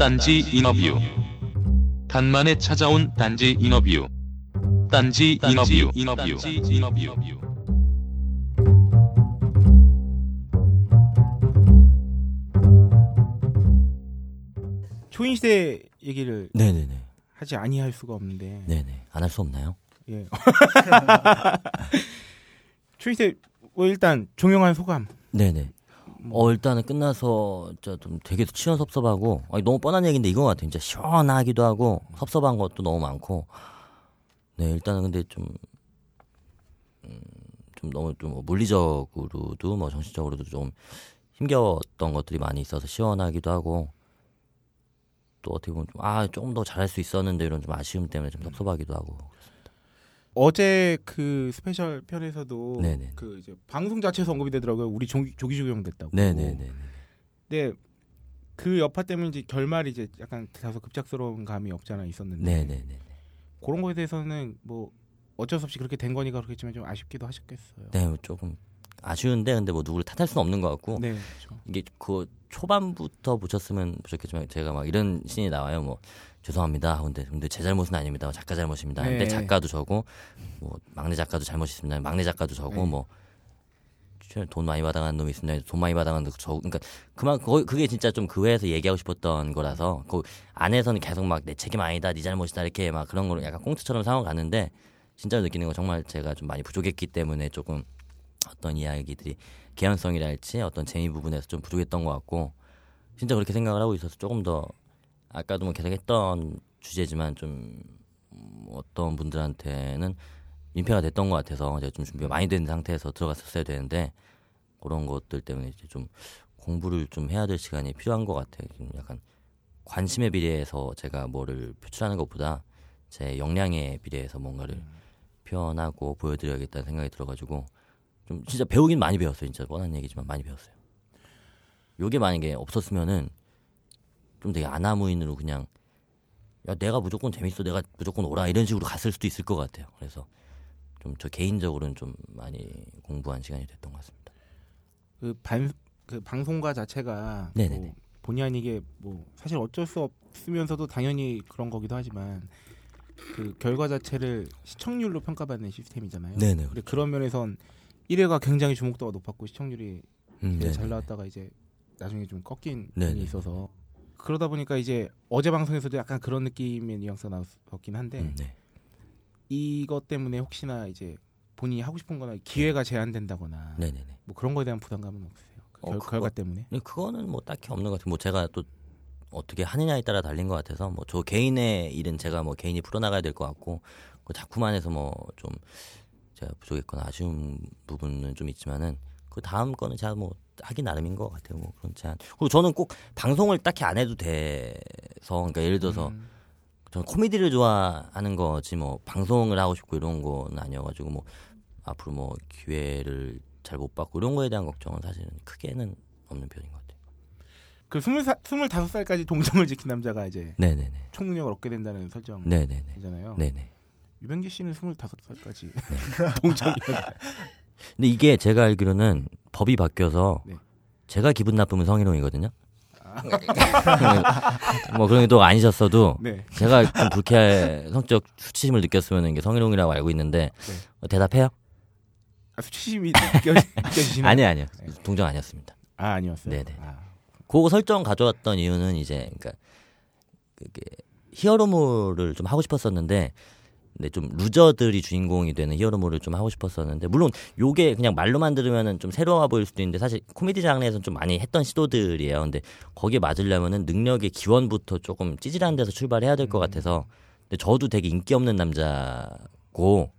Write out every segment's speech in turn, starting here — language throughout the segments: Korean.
딴지 인터뷰 간만에 찾아온 딴지 인터뷰 딴지 인터뷰 인터뷰 인터뷰 초인시대 얘기를 네네네. 하지 아니할 수가 없는데 네네. 안 할 수 없나요? 예. 초인시대 뭐 일단 종영한 소감 네네. 어 일단은 끝나서 진짜 좀 되게 시원 섭섭하고 아니, 너무 뻔한 얘기인데 이거 같아요. 진짜 시원하기도 하고 섭섭한 것도 너무 많고. 네 일단은 근데 좀 음, 좀 너무 좀뭐 물리적으로도 뭐 정신적으로도 좀 힘겨웠던 것들이 많이 있어서 시원하기도 하고. 또 어떻게 보면 좀아 조금 더 잘할 수 있었는데 이런 좀 아쉬움 때문에 좀 섭섭하기도 하고 어제 그 스페셜 편에서도 네네. 그 이제 방송 자체에서 언급이 되더라고요. 우리 조기 조기 종영 됐다고. 네네네 근데 그 여파 때문에 이제 결말이 이제 약간 다소 급작스러운 감이 없잖아 있었는데 네네네 그런 거에 대해서는 뭐 어쩔 수 없이 그렇게 된 거니까 그렇겠지만 좀 아쉽기도 하셨겠어요. 네 조금 아쉬운데 근데 뭐 누구를 탓할 수는 없는 것 같고 네, 그렇죠. 이게 그 초반부터 보셨으면 보셨겠지만 제가 막 이런 신이 나와요. 뭐 죄송합니다. 근데 근데 제 잘못은 아닙니다. 작가 잘못입니다. 근데 네. 작가도 저고 뭐 막내 작가도 잘못이 있습니다. 막내 작가도 저고 네. 뭐돈 많이 받아간 놈이 있습니다. 돈 많이 받아간 놈 저. 그러니까 그만 거 그게 진짜 좀그 회에서 얘기하고 싶었던 거라서 그 안에서는 계속 막 내 책임 아니다, 네 잘못이다 이렇게 막 그런 거를 약간 꽁트처럼 상황 갔는데 진짜로 느끼는 건 정말 제가 좀 많이 부족했기 때문에 조금 어떤 이야기들이 개연성이랄지 어떤 재미 부분에서 좀 부족했던 것 같고 진짜 그렇게 생각을 하고 있어서 조금 더 아까도 뭐 계속 했던 주제지만 좀 음, 어떤 분들한테는 민폐가 됐던 것 같아서 제가 좀 준비가 많이 된 상태에서 들어갔었어야 되는데 그런 것들 때문에 이제 좀 공부를 좀 해야 될 시간이 필요한 것 같아요. 좀 약간 관심에 비례해서 제가 뭐를 표출하는 것보다 제 역량에 비례해서 뭔가를 표현하고 보여드려야겠다는 생각이 들어가지고 좀 진짜 배우긴 많이 배웠어요. 진짜 뻔한 얘기지만 많이 배웠어요. 요게 만약에 없었으면은 좀 되게 아나무인으로 그냥 야 내가 무조건 재밌어 내가 무조건 오라 이런 식으로 갔을 수도 있을 것 같아요. 그래서 좀 저 개인적으로는 좀 많이 공부한 시간이 됐던 것 같습니다. 그 반 그 방송가 자체가. 뭐 본의 아니게 뭐 사실 어쩔 수 없으면서도 당연히 그런 거기도 하지만 그 결과 자체를 시청률로 평가받는 시스템이잖아요. 네네. 근데 그런 면에선 1회가 굉장히 주목도가 높았고 시청률이 음. 잘 나왔다가 이제 나중에 좀 꺾인 네네. 면이 있어서 그러다 보니까 이제 어제 방송에서도 약간 그런 느낌의 뉘앙스가 나왔긴 한데 음, 네. 이것 때문에 혹시나 이제 본인이 하고 싶은 거나 기회가 제한된다거나 네네네. 뭐 그런 거에 대한 부담감은 없으세요? 그 어, 결, 그거- 결과 때문에? 근데 그거는 뭐 딱히 없는 것 같아요. 뭐 제가 또 어떻게 하느냐에 따라 달린 것 같아서 뭐 저 개인의 일은 제가 뭐 개인이 풀어나가야 될 것 같고 그 작품 안에서 뭐 좀 제가 부족했거나 아쉬운 부분은 좀 있지만은 그 다음 거는 제가 뭐 하기 나름인 것 같아요. 뭐 그런 제한. 그리고 저는 꼭 방송을 딱히 안 해도 돼서 그러니까 예를 들어서 음, 저는 코미디를 좋아하는 거지 뭐 방송을 하고 싶고 이런 거는 아니어가지고 뭐 앞으로 뭐 기회를 잘 못 받고 이런 거에 대한 걱정은 사실은 크게는 없는 편인 것 같아요. 그 스물다섯 살까지 동정을 지킨 남자가 이제 네네네. 총능력을 얻게 된다는 설정이잖아요. 네네. 유병기 씨는 스물다섯 살까지 네. 동정이 근데 이게 제가 알기로는 법이 바뀌어서 네. 제가 기분 나쁘면 성희롱이거든요. 뭐 그런 게 또 아니셨어도 네. 제가 좀 불쾌한 성적 수치심을 느꼈으면 이게 성희롱이라고 알고 있는데 네. 어, 대답해요? 아, 수치심이 느껴, 느껴지시나요? 아니 아니요. 네. 동정 아니었습니다. 아 아니었어요. 네네. 아, 그거 설정 가져왔던 이유는 이제 그러니까 그게 히어로물을 좀 하고 싶었었는데 근데 좀 루저들이 주인공이 되는 히어로물을 좀 하고 싶었었는데 물론 요게 그냥 말로만 들으면은 좀 새로워 보일 수도 있는데 사실 코미디 장르에서는 좀 많이 했던 시도들이에요. 근데 거기에 맞으려면은 능력의 기원부터 조금 찌질한 데서 출발해야 될 것 같아서 근데 저도 되게 인기 없는 남자고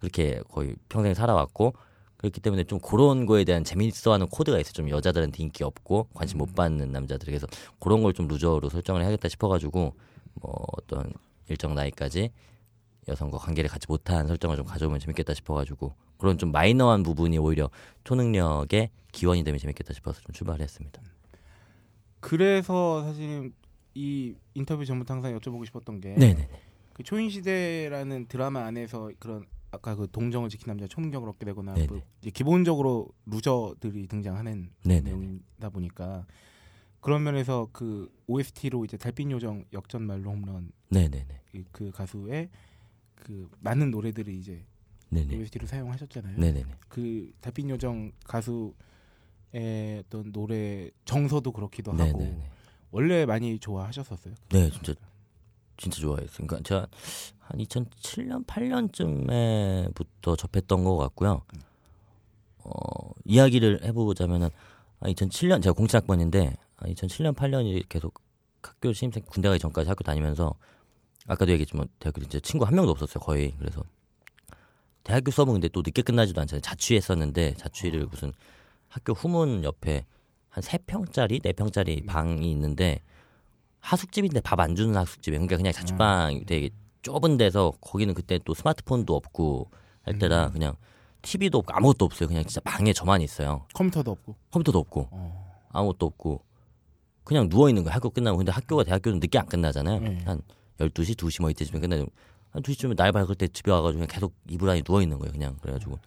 그렇게 거의 평생 살아왔고 그렇기 때문에 좀 그런 거에 대한 재밌어하는 코드가 있어요. 좀 여자들한테 인기 없고 관심 못 받는 남자들 그래서 그런 걸 좀 루저로 설정을 해야겠다 싶어가지고 뭐 어떤 일정 나이까지 여성과 관계를 갖지 못한 설정을 좀 가져오면 재밌겠다 싶어가지고 그런 좀 마이너한 부분이 오히려 초능력의 기원이 되면 재밌겠다 싶어서 좀 출발을 했습니다. 그래서 사실 이 인터뷰 전부터 항상 여쭤보고 싶었던 게. 그 초인 시대라는 드라마 안에서 그런 아까 그 동정을 지킨 남자 초능력을 얻게 되거나. 뭐 이제 기본적으로 루저들이 등장하는 네네. 내용이다 보니까 그런 면에서 그 OST로 이제 달빛 요정 역전 말로 홈런 네네네. 그- 그 가수의 그 많은 노래들을 이제 네네. OST로 사용하셨잖아요. 네네네. 그 달빛 요정 가수의 어떤 노래 정서도 그렇기도 하고 네네네. 원래 많이 좋아하셨었어요. 네, 진짜 진짜 좋아했어요. 그러니까 제가 한 2007년 8년쯤에부터 접했던 것 같고요. 어, 이야기를 해보자면은 한 2007년 제가 07학번인데 2007년 8년이 계속 학교 신입생 군대 가기 전까지 학교 다니면서 아까도 얘기했지만 대학교 이제 친구 한 명도 없었어요 거의 그래서 대학교 수업은 근데 또 늦게 끝나지도 않잖아요 자취했었는데 자취를 무슨 학교 후문 옆에 한 세 평짜리 네 평짜리 방이 있는데 하숙집인데 밥 안 주는 하숙집에 그러니까 그냥 자취방 되게 좁은 데서 거기는 그때 또 스마트폰도 없고 할 때라 그냥 TV도 없고 아무것도 없어요 그냥 진짜 방에 저만 있어요 컴퓨터도 없고. 컴퓨터도 없고 어. 아무것도 없고 그냥 누워 있는 거예요. 학교 끝나고 근데 학교가 대학교는 늦게 안 끝나잖아요. 네. 한 12시, 2시 뭐 이때쯤에 끝나요. 한 2시쯤에 날 밝을 때 집에 와가지고 그냥 계속 이불 안에 누워 있는 거예요. 그냥 그래가지고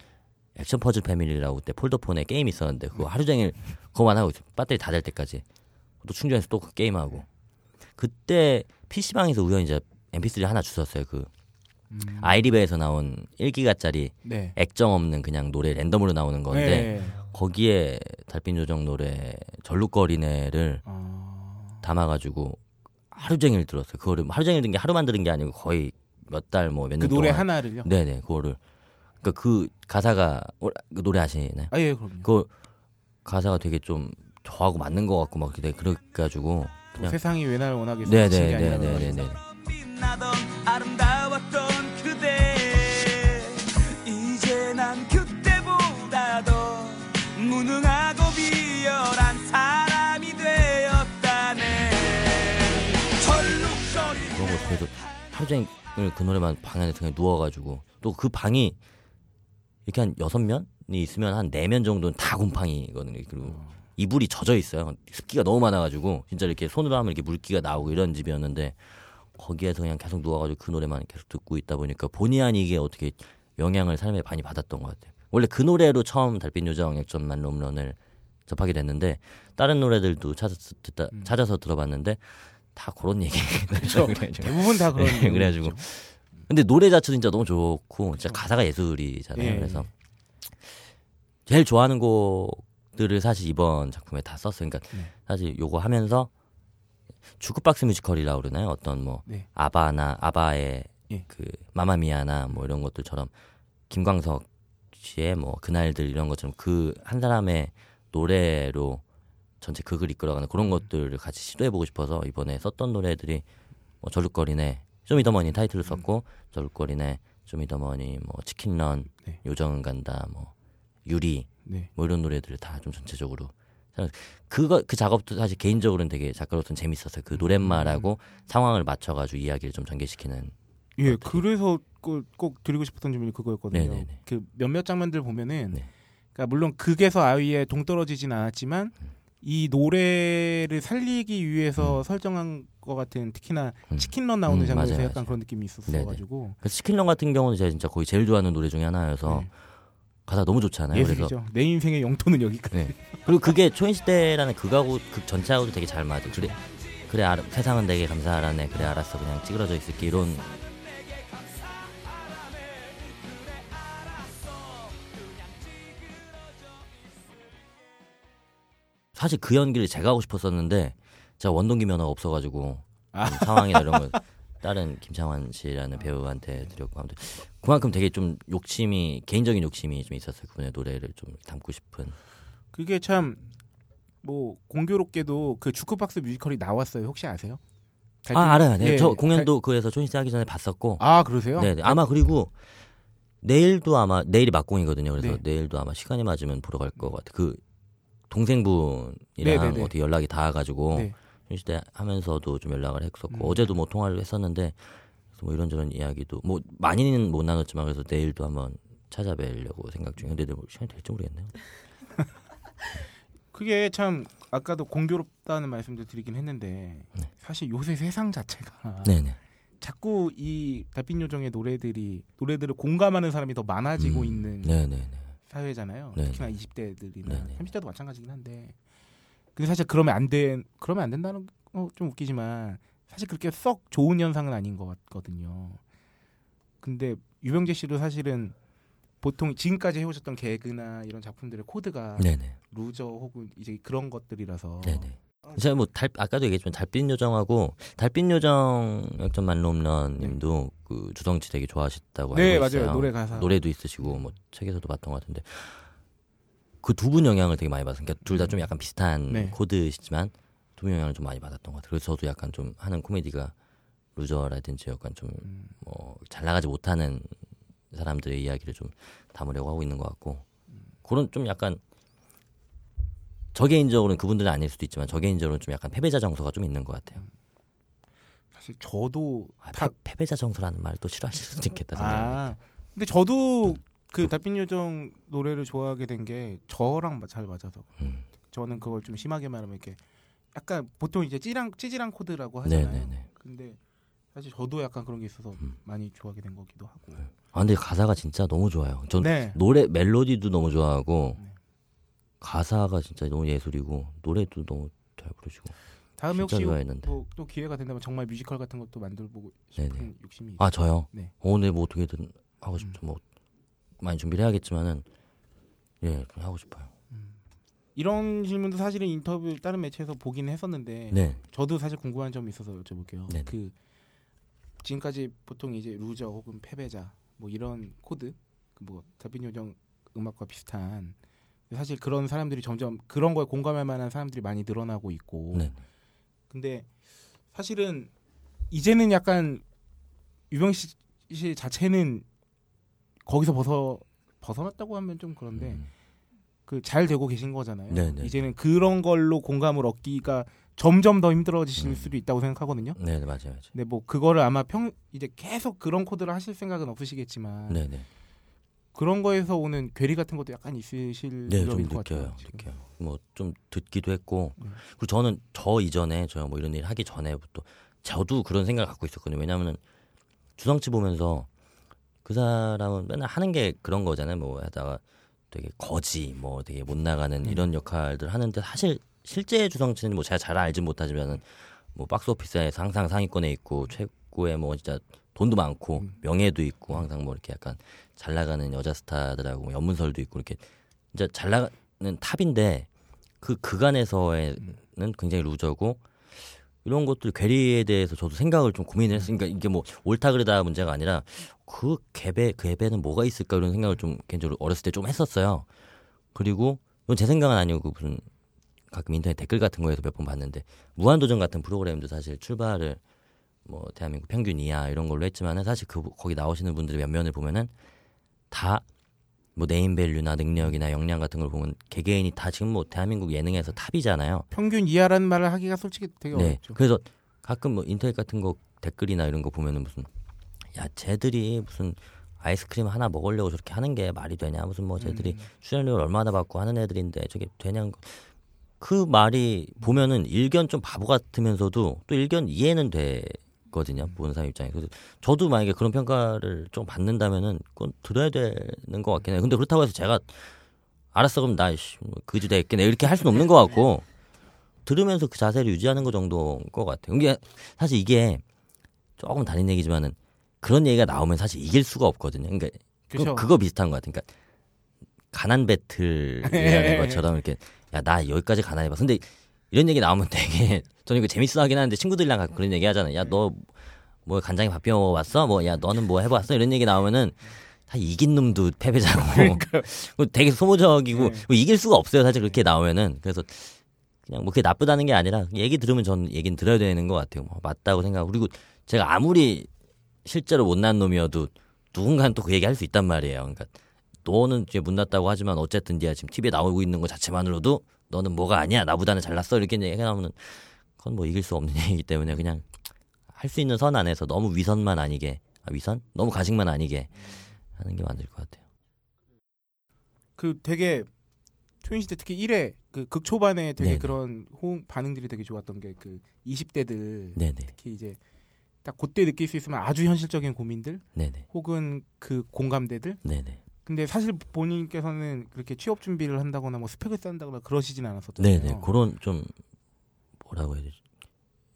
액션 퍼즐 패밀리라고 그때 폴더폰에 게임 있었는데 그거 하루 종일 그거만 하고. 배터리 다 될 때까지 또 충전해서 또그 게임하고 그때 PC방에서 우연히 이제 MP3 하나 주셨어요. 그 음. 아이리베에서 나온 1기가짜리 네. 액정 없는 그냥 노래 랜덤으로 나오는 건데 네. 거기에 달빛 요정 노래 절룩거리네를 어. 담아가지고 하루 종일 들었어요. 그거를 하루 종일 든 게 하루만 들은 게 아니고 거의 몇 달 뭐몇그년 노래 동안. 하나를요? 네네 그거를 그러니까 그 가사가 어, 그 노래 아시나요? 아 예, 그럼요. 그 가사가 되게 좀 저하고 맞는 것 같고 막 되게 그래가지고 그냥 세상이 왜 날 원하겠어? 미친 게 아니라 네네네 네네네 더 무능하고 비열한 하루 종일 그 노래만 방 안에 그냥 누워가지고 또 그 방이 이렇게 한 여섯 면이 있으면 한 네 면 정도는 다 곰팡이거든요. 그리고 이불이 젖어 있어요. 습기가 너무 많아가지고 진짜 이렇게 손으로 하면 이렇게 물기가 나오고 이런 집이었는데 거기에서 그냥 계속 누워가지고 그 노래만 계속 듣고 있다 보니까 본의 아니게 어떻게 영향을 삶에 많이 받았던 것 같아요. 원래 그 노래로 처음 달빛 요정 액션만 홈런을 접하게 됐는데 다른 노래들도 찾아서 듣다 찾아서 들어봤는데 다 그런 얘기. 그렇죠. 대부분 다 그런 네, 그래가지고 내용이죠. 근데 노래 자체도 진짜 너무 좋고 진짜 가사가 예술이잖아요. 예, 그래서 예. 제일 좋아하는 곡들을 사실 이번 작품에 다 썼어요. 그러니까 네. 사실 요거 하면서 주크박스 뮤지컬이라고 그러나요? 어떤 뭐 네. 아바나 아바의 예. 그 마마미아나 뭐 이런 것들처럼 김광석 씨의 뭐 그날들 이런 것처럼 그 한 사람의 노래로 전체 극을 이끌어가는 그런 것들을 같이 시도해보고 싶어서 이번에 썼던 노래들이 뭐 절룩거리네 쇼미더머니 타이틀을 썼고 절룩거리네 쇼미더머니 뭐 치킨런 네. 요정은 간다 뭐 유리 네. 뭐 이런 노래들을 다 좀 전체적으로 그거 그 작업도 사실 개인적으로는 되게 작가로서는 재밌었어요. 그 노랫말하고 상황을 맞춰가지고 이야기를 좀 전개시키는 예, 그래서 꼭, 꼭 드리고 싶었던 질문이 그거였거든요. 네네네. 그 몇몇 장면들 보면은, 네. 그러니까 물론 극에서 아이에 동떨어지진 않았지만 이 노래를 살리기 위해서 설정한 것 같은 특히나 음. 치킨런 나오는 음, 장면에서 맞아요, 약간 맞아요. 그런 느낌이 있었어가지고 그 치킨런 같은 경우는 제가 진짜 거의 제일 좋아하는 노래 중에 하나여서 네. 가사 너무 좋잖아요. 그래서 예술이죠. 내 인생의 영토는 여기까지. 네. 그리고 그게 초인시대라는 극하고 극 전체하고도 되게 잘 맞아. 그래 그래 알아, 세상은 되게 감사하라네. 그래 알았어 그냥 찌그러져 있을게 이런 사실 그 연기를 제가 하고 싶었었는데 제가 원동기 면허가 없어가지고 아. 좀 상황이나 이런 걸 다른 김창완 씨라는 배우한테 드렸고 아무튼 그만큼 되게 좀 욕심이 개인적인 욕심이 좀 있었어요 그분의 노래를 좀 담고 싶은 그게 참 뭐 공교롭게도 그 주크박스 뮤지컬이 나왔어요. 혹시 아세요? 아 알아요. 네. 예, 저 달- 공연도 그래서 초인시 하기 전에 봤었고. 아 그러세요? 네, 네. 아마 그리고 내일도 아마 내일이 막공이거든요. 그래서 네. 내일도 아마 시간이 맞으면 보러 갈 것 같아. 그 동생분이랑 네, 네, 네. 어떻게 연락이 닿아가지고 네. 때 하면서도 좀 연락을 했었고 음. 어제도 뭐 통화를 했었는데 뭐 이런저런 이야기도 뭐 많이는 못 나눴지만 그래서 내일도 한번 찾아뵈려고 생각 중인데 뭐 시간이 될지 모르겠네요. 그게 참 아까도 공교롭다는 말씀도 드리긴 했는데 네. 사실 요새 세상 자체가 네네. 자꾸 이 달빛 요정의 노래들이 노래들을 공감하는 사람이 더 많아지고 음. 있는 네네네. 사회잖아요. 네. 특히나 20대들이나 네, 네. 30대도 마찬가지긴 한데 근데 사실 그러면 안 된, 그러면 안 된다는 거좀 웃기지만 사실 그렇게 썩 좋은 현상은 아닌 것 같거든요. 근데 유병재 씨도 사실은 보통 지금까지 해오셨던 개그나 이런 작품들의 코드가 네네. 루저 혹은 이제 그런 것들이라서 네네. 제가 뭐 달, 아까도 얘기했지만 달빛 요정하고 달빛 요정 역전 만루홈런님도 그 주성치 되게 좋아하셨다고 네 알고 있어요. 맞아요 노래 가사 노래도 있으시고 뭐 책에서도 봤던 것 같은데 그 두 분 영향을 되게 많이 받았어요. 그러니까 둘 다 좀 약간 비슷한 네. 코드시지만 두 분 영향을 좀 많이 받았던 것 같아요. 그래서 저도 약간 좀 하는 코미디가 루저라든지 약간 좀 음. 뭐잘 나가지 못하는 사람들의 이야기를 좀 담으려고 하고 있는 것 같고 그런 좀 약간 저 개인적으로는 그분들은 아닐 수도 있지만 저 개인적으로는 좀 약간 패배자 정서가 좀 있는 것 같아요. 사실 저도 아, 다- 패, 패배자 정서라는 말 또 싫어하실 수도 있겠다. 아 근데 저도 그 달빛 요정 노래를 좋아하게 된 게 저랑 잘 맞아서 음. 저는 그걸 좀 심하게 말하면 이렇게 약간 보통 이제 찌랑 찌질한 코드라고 하잖아요. 네네네. 근데 사실 저도 약간 그런 게 있어서 음. 많이 좋아하게 된 거기도 하고. 아 근데 가사가 진짜 너무 좋아요. 전 네. 노래 멜로디도 너무 좋아하고 네. 가사가 진짜 너무 예술이고 노래도 너무 잘 부르시고. 다음에 혹시 좋아했는데. 뭐또 기회가 된다면 정말 뮤지컬 같은 것도 만들어보고 싶은 네네. 욕심이. 아 저요. 네. 오늘 뭐 어떻게든 하고 싶죠. 뭐 많이 준비를 해야겠지만은 예 하고 싶어요. 이런 질문도 사실은 인터뷰 다른 매체에서 보긴 했었는데 네. 저도 사실 궁금한 점이 있어서 여쭤볼게요. 네네. 그 지금까지 보통 이제 루저 혹은 패배자 뭐 이런 코드 그뭐 달빛 요정 음악과 비슷한 사실 그런 사람들이 점점 그런 거에 공감할 만한 사람들이 많이 늘어나고 있고 네. 근데 사실은 이제는 약간 유병씨 씨 자체는 거기서 벗어 벗어났다고 하면 좀 그런데 음. 그잘 되고 계신 거잖아요. 네네. 이제는 그런 걸로 공감을 얻기가 점점 더 힘들어지실 음. 수도 있다고 생각하거든요. 네, 네 맞아요. 맞아요. 근데 뭐 그거를 아마 평 이제 계속 그런 코드를 하실 생각은 없으시겠지만 네, 네. 그런 거에서 오는 괴리 같은 것도 약간 있으실 네, 좀 느껴요. 같아요. 느껴요. 뭐 좀 듣기도 했고 음. 그리고 저는 저 이전에 저 뭐 이런 일 하기 전에부터 저도 그런 생각을 갖고 있었거든요. 왜냐하면 주성치 보면서 그 사람은 맨날 하는 게 그런 거잖아요. 뭐 하다가 되게 거지, 뭐 되게 못 나가는 음. 이런 역할들 하는데 사실 실제 주성치는 뭐 제가 잘 알진 못하지만은 뭐 박스 오피스에서 항상 상위권에 있고 최고의 뭐 진짜 돈도 많고 음. 명예도 있고 항상 뭐 이렇게 약간 잘 나가는 여자 스타들하고 뭐 연문설도 있고 이렇게 진짜 잘 나가는 탑인데 그 그간에서는 굉장히 루저고 이런 것들 괴리에 대해서 저도 생각을 좀 고민을 했으니까 이게 뭐 옳다 그르다 문제가 아니라 그 갭에 그 갭에는 뭐가 있을까 이런 생각을 좀 개인적으로 어렸을 때 좀 했었어요. 그리고 이건 제 생각은 아니고 그 무슨 가끔 인터넷 댓글 같은 거에서 몇 번 봤는데 무한도전 같은 프로그램도 사실 출발을 뭐 대한민국 평균 이하 이런 걸로 했지만은 사실 그 거기 나오시는 분들의 면면을 보면은 다 뭐 네임밸류나 능력이나 역량 같은 걸 보면 개개인이 다 지금 뭐 대한민국 예능에서 탑이잖아요. 평균 이하라는 말을 하기가 솔직히 되게 네. 어렵죠. 그래서 가끔 뭐 인터넷 같은 거 댓글이나 이런 거 보면은 무슨 야 쟤들이 무슨 아이스크림 하나 먹으려고 저렇게 하는 게 말이 되냐 무슨 뭐 쟤들이 음. 출연료를 얼마나 받고 하는 애들인데 저게 되냐 그 말이 보면은 일견 좀 바보 같으면서도 또 일견 이해는 되거든요 보는 사람 입장에 그래서 저도 만약에 그런 평가를 좀 받는다면은 그건 들어야 되는 것 같긴 해요 근데 그렇다고 해서 제가 알았어 그럼 나 씨, 뭐 그지 됐겠네 이렇게 할 수는 없는 것 같고 들으면서 그 자세를 유지하는 것 정도인 것 같아요 이게 사실 이게 조금 다른 얘기지만은 그런 얘기가 나오면 사실 이길 수가 없거든요 그러니까 그. 그거 비슷한 것 같아요. 그러니까 가난 배틀이라는 것처럼 이렇게 야 나 여기까지 가난해봐. 근데 이런 얘기 나오면 되게 저는 이거 재밌어 하긴 하는데 친구들이랑 가끔 그런 얘기 하잖아요. 야 너 뭐 간장에 밥 비벼 먹어봤어? 뭐 야 너는 뭐 해봤어? 이런 얘기 나오면은 다 이긴 놈도 패배자고 그리고 되게 소모적이고 네. 뭐 이길 수가 없어요. 사실 그렇게 나오면은 그래서 그냥 뭐 그게 나쁘다는 게 아니라 얘기 들으면 저는 얘기는 들어야 되는 것 같아요. 뭐 맞다고 생각. 그리고 제가 아무리 실제로 못난 놈이어도 누군가는 또 그 얘기 할 수 있단 말이에요. 그러니까 너는 이제 못났다고 하지만 어쨌든 네가 지금 TV에 나오고 있는 것 자체만으로도 너는 뭐가 아니야. 나보다는 잘났어. 이렇게 얘기가 나오면 그건 뭐 이길 수 없는 얘기이기 때문에 그냥 할 수 있는 선 안에서 너무 위선만 아니게 아, 위선? 너무 가식만 아니게 하는 게 맞을 것 같아요. 그 되게 초인 시대 특히 1회 그 극초반에 되게 네네. 그런 호응 반응들이 되게 좋았던 게 그 20대들 네네. 특히 이제 딱 그때 느낄 수 있으면 아주 현실적인 고민들 네네. 혹은 그 공감대들. 근데 사실 본인께서는 그렇게 취업 준비를 한다거나 뭐 스펙을 쌓는다거나 그러시진 않았었잖아요. 네네 그런 좀 뭐라고 해야 되지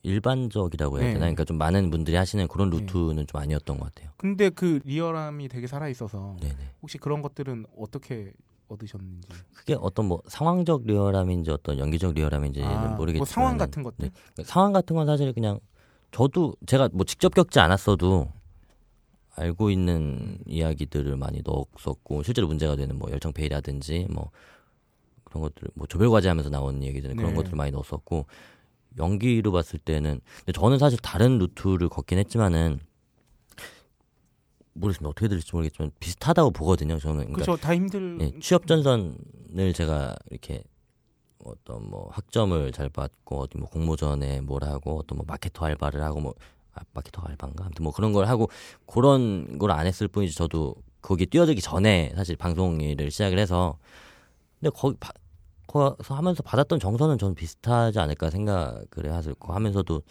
일반적이라고 해야 네. 되나 그러니까 좀 많은 분들이 하시는 그런 루트는 좀 아니었던 것 같아요. 근데 그 리얼함이 되게 살아 있어서 혹시 그런 것들은 어떻게 얻으셨는지 그게 어떤 뭐 상황적 리얼함인지 어떤 연기적 리얼함인지는 아, 모르겠지만 뭐 상황 같은 것들 네. 상황 같은 건 사실 그냥 저도 제가 뭐 직접 겪지 않았어도 알고 있는 이야기들을 많이 넣었었고 실제로 문제가 되는 뭐 열정 페이라든지 뭐 그런 것들 뭐 조별 과제하면서 나온 얘기들 그런 네. 것들을 많이 넣었었고 연기로 봤을 때는 근데 저는 사실 다른 루트를 걷긴 했지만은 모르겠습니다. 어떻게 들릴지 모르겠지만 비슷하다고 보거든요 저는. 그러니까 그렇죠 다 힘들 예, 취업 전선을 제가 이렇게 어떤 뭐 학점을 잘 받고 어디 뭐 공모전에 뭘 하고 어떤 뭐 마케터 알바를 하고 뭐 아, 마케터 알바인가? 아무튼 뭐 그런 걸 하고 그런 걸 안 했을 뿐이지 저도 거기 뛰어들기 전에 사실 방송 일을 시작을 해서 근데 거기 바, 거기서 하면서 받았던 정서는 저는 비슷하지 않을까 생각을 하고 하면서도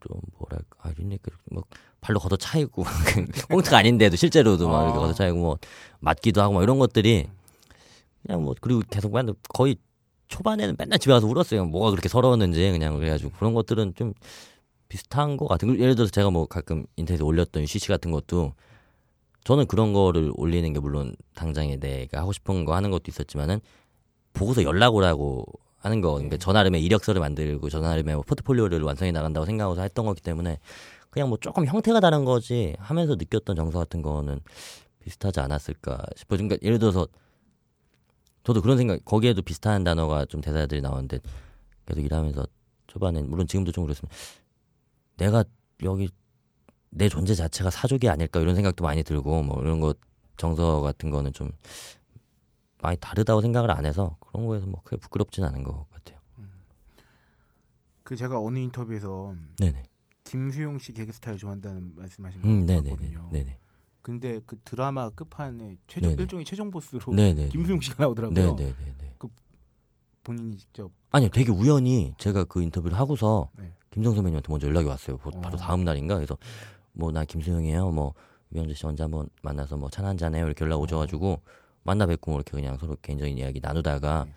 좀 뭐랄까 아 유니크 뭐 발로 걷어 차이고 꽁트가 아닌데도 실제로도 막 이렇게 아. 걷어 차이고 뭐 맞기도 하고 막 이런 것들이 그냥 뭐 그리고 계속 맨날 거의 초반에는 맨날 집에 가서 울었어요. 뭐가 그렇게 서러웠는지 그냥 그래가지고 그런 것들은 좀 비슷한 것 같은. 예를 들어서 제가 뭐 가끔 인터넷에 올렸던 쉬시 같은 것도 저는 그런 거를 올리는 게 물론 당장에 내가 하고 싶은 거 하는 것도 있었지만은 보고서 연락 오라고 하는 거, 그러니까 저 나름의 이력서를 만들고 저 나름의 뭐 포트폴리오를 완성해 나간다고 생각하고 했던 거기 때문에 그냥 뭐 조금 형태가 다른 거지 하면서 느꼈던 정서 같은 거는 비슷하지 않았을까 싶어요. 그러니까 예를 들어서 저도 그런 생각 거기에도 비슷한 단어가 좀 대사들이 나오는데 계속 일하면서 초반엔 물론 지금도 좀 그렇습니다. 내가 여기 내 존재 자체가 사족이 아닐까 이런 생각도 많이 들고 뭐 이런 거 정서 같은 거는 좀 많이 다르다고 생각을 안 해서 그런 거에서 뭐 크게 부끄럽진 않은 것 같아요. 그 제가 어느 인터뷰에서 네네. 김수용 씨 개그 스타일 좋아한다는 말씀하신 거 음, 네네네. 같거든요. 네네. 근데 그 드라마 끝판에 최종 네네. 일종의 최종 보스로 네네. 김수용 씨가 나오더라고요. 네네네. 본인이 직접 아니요, 되게 우연히 제가 그 인터뷰를 하고서 네. 김성 선배님한테 먼저 연락이 왔어요. 바- 바로 어. 다음 날인가 그래서 뭐 나 김수영이에요. 뭐 유영재 씨 언제 한번 만나서 뭐 차나 한잔 해요. 이렇게 연락 오셔가지고 만나 뵙고 뭐 이렇게 그냥 서로 개인적인 이야기 나누다가 네.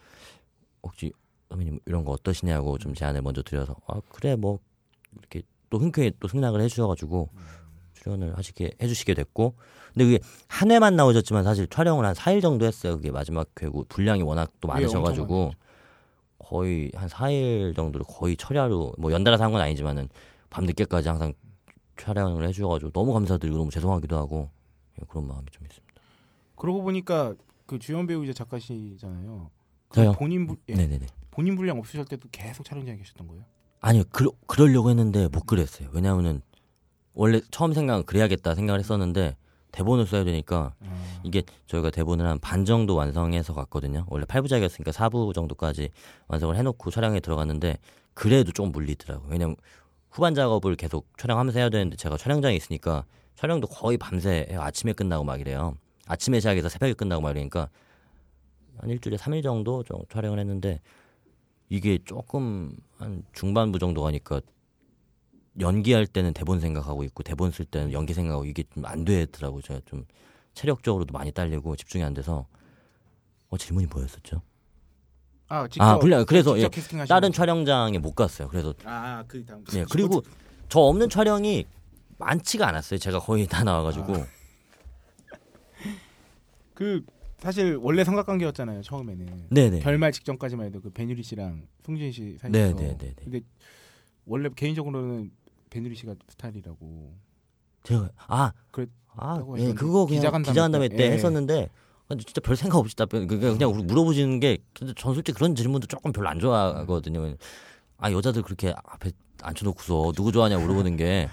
혹시 선배님 이런 거 어떠시냐고 좀 제안을 먼저 드려서 아 그래 뭐 이렇게 또 흔쾌히 또 승낙을 해주셔가지고 출연을 하시게 해주시게 됐고 근데 그게 한 회만 나오셨지만 사실 촬영을 한 4일 정도 했어요. 그게 마지막 회고 분량이 워낙 또 예, 많으셔가지고 거의 한 4일 정도를 거의 철야로 뭐 연달아서 한 건 아니지만은 밤 늦게까지 항상 촬영을 해주셔가지고 너무 감사드리고 너무 죄송하기도 하고 예, 그런 마음이 좀 있습니다. 그러고 보니까 그 주연 배우이자 작가시잖아요. 그 저요? 본인 분 예, 네네네. 본인 분량 없으실 때도 계속 촬영장에 계셨던 거예요? 아니요, 그, 그러려고 했는데 못 그랬어요. 왜냐하면은 원래 처음 생각은 그래야겠다 생각을 했었는데 대본을 써야 되니까 아, 이게 저희가 대본을 한 반 정도 완성해서 갔거든요. 원래 8부작이었으니까 4부 정도까지 완성을 해놓고 촬영에 들어갔는데 그래도 좀 물리더라고요. 왜냐면 후반 작업을 계속 촬영하면서 해야 되는데 제가 촬영장에 있으니까 촬영도 거의 밤새. 아침에 끝나고 막 이래요. 아침에 시작해서 새벽에 끝나고 막 이러니까 한 일주일에 3일 정도 좀 촬영을 했는데 이게 조금 한 중반부 정도 가니까 연기할 때는 대본 생각하고 있고 대본 쓸 때는 연기 생각하고 이게 좀 안 되더라고요. 제가 좀 체력적으로도 많이 딸리고 집중이 안 돼서 어 질문이 뭐였었죠? 아, 직접, 아 분량 그래서 예, 다른? 촬영장에 못 갔어요. 그래서 아, 그 다음 예 그리고 저 없는 촬영이 많지가 않았어요. 제가 거의 다 나와가지고 아. 그 사실 원래 삼각관계였잖아요 처음에는 네네 결말 직전까지만 해도 그 배유리 씨랑 송진 씨 사이에서 네네네 근데 원래 개인적으로는 배유리 씨가 스타일이라고 제가 아 그랬- 아, 예. 그거 그냥 기자간담회 기자간담회 때. 때 예. 했었는데 진짜 별 생각 없이 답변 그냥 그냥 물어보시는 게 근데 전 솔직히 그런 질문도 조금 별로 안 좋아하거든요. 아 여자들 그렇게 앞에 앉혀놓고서 누구 좋아하냐 물어보는 게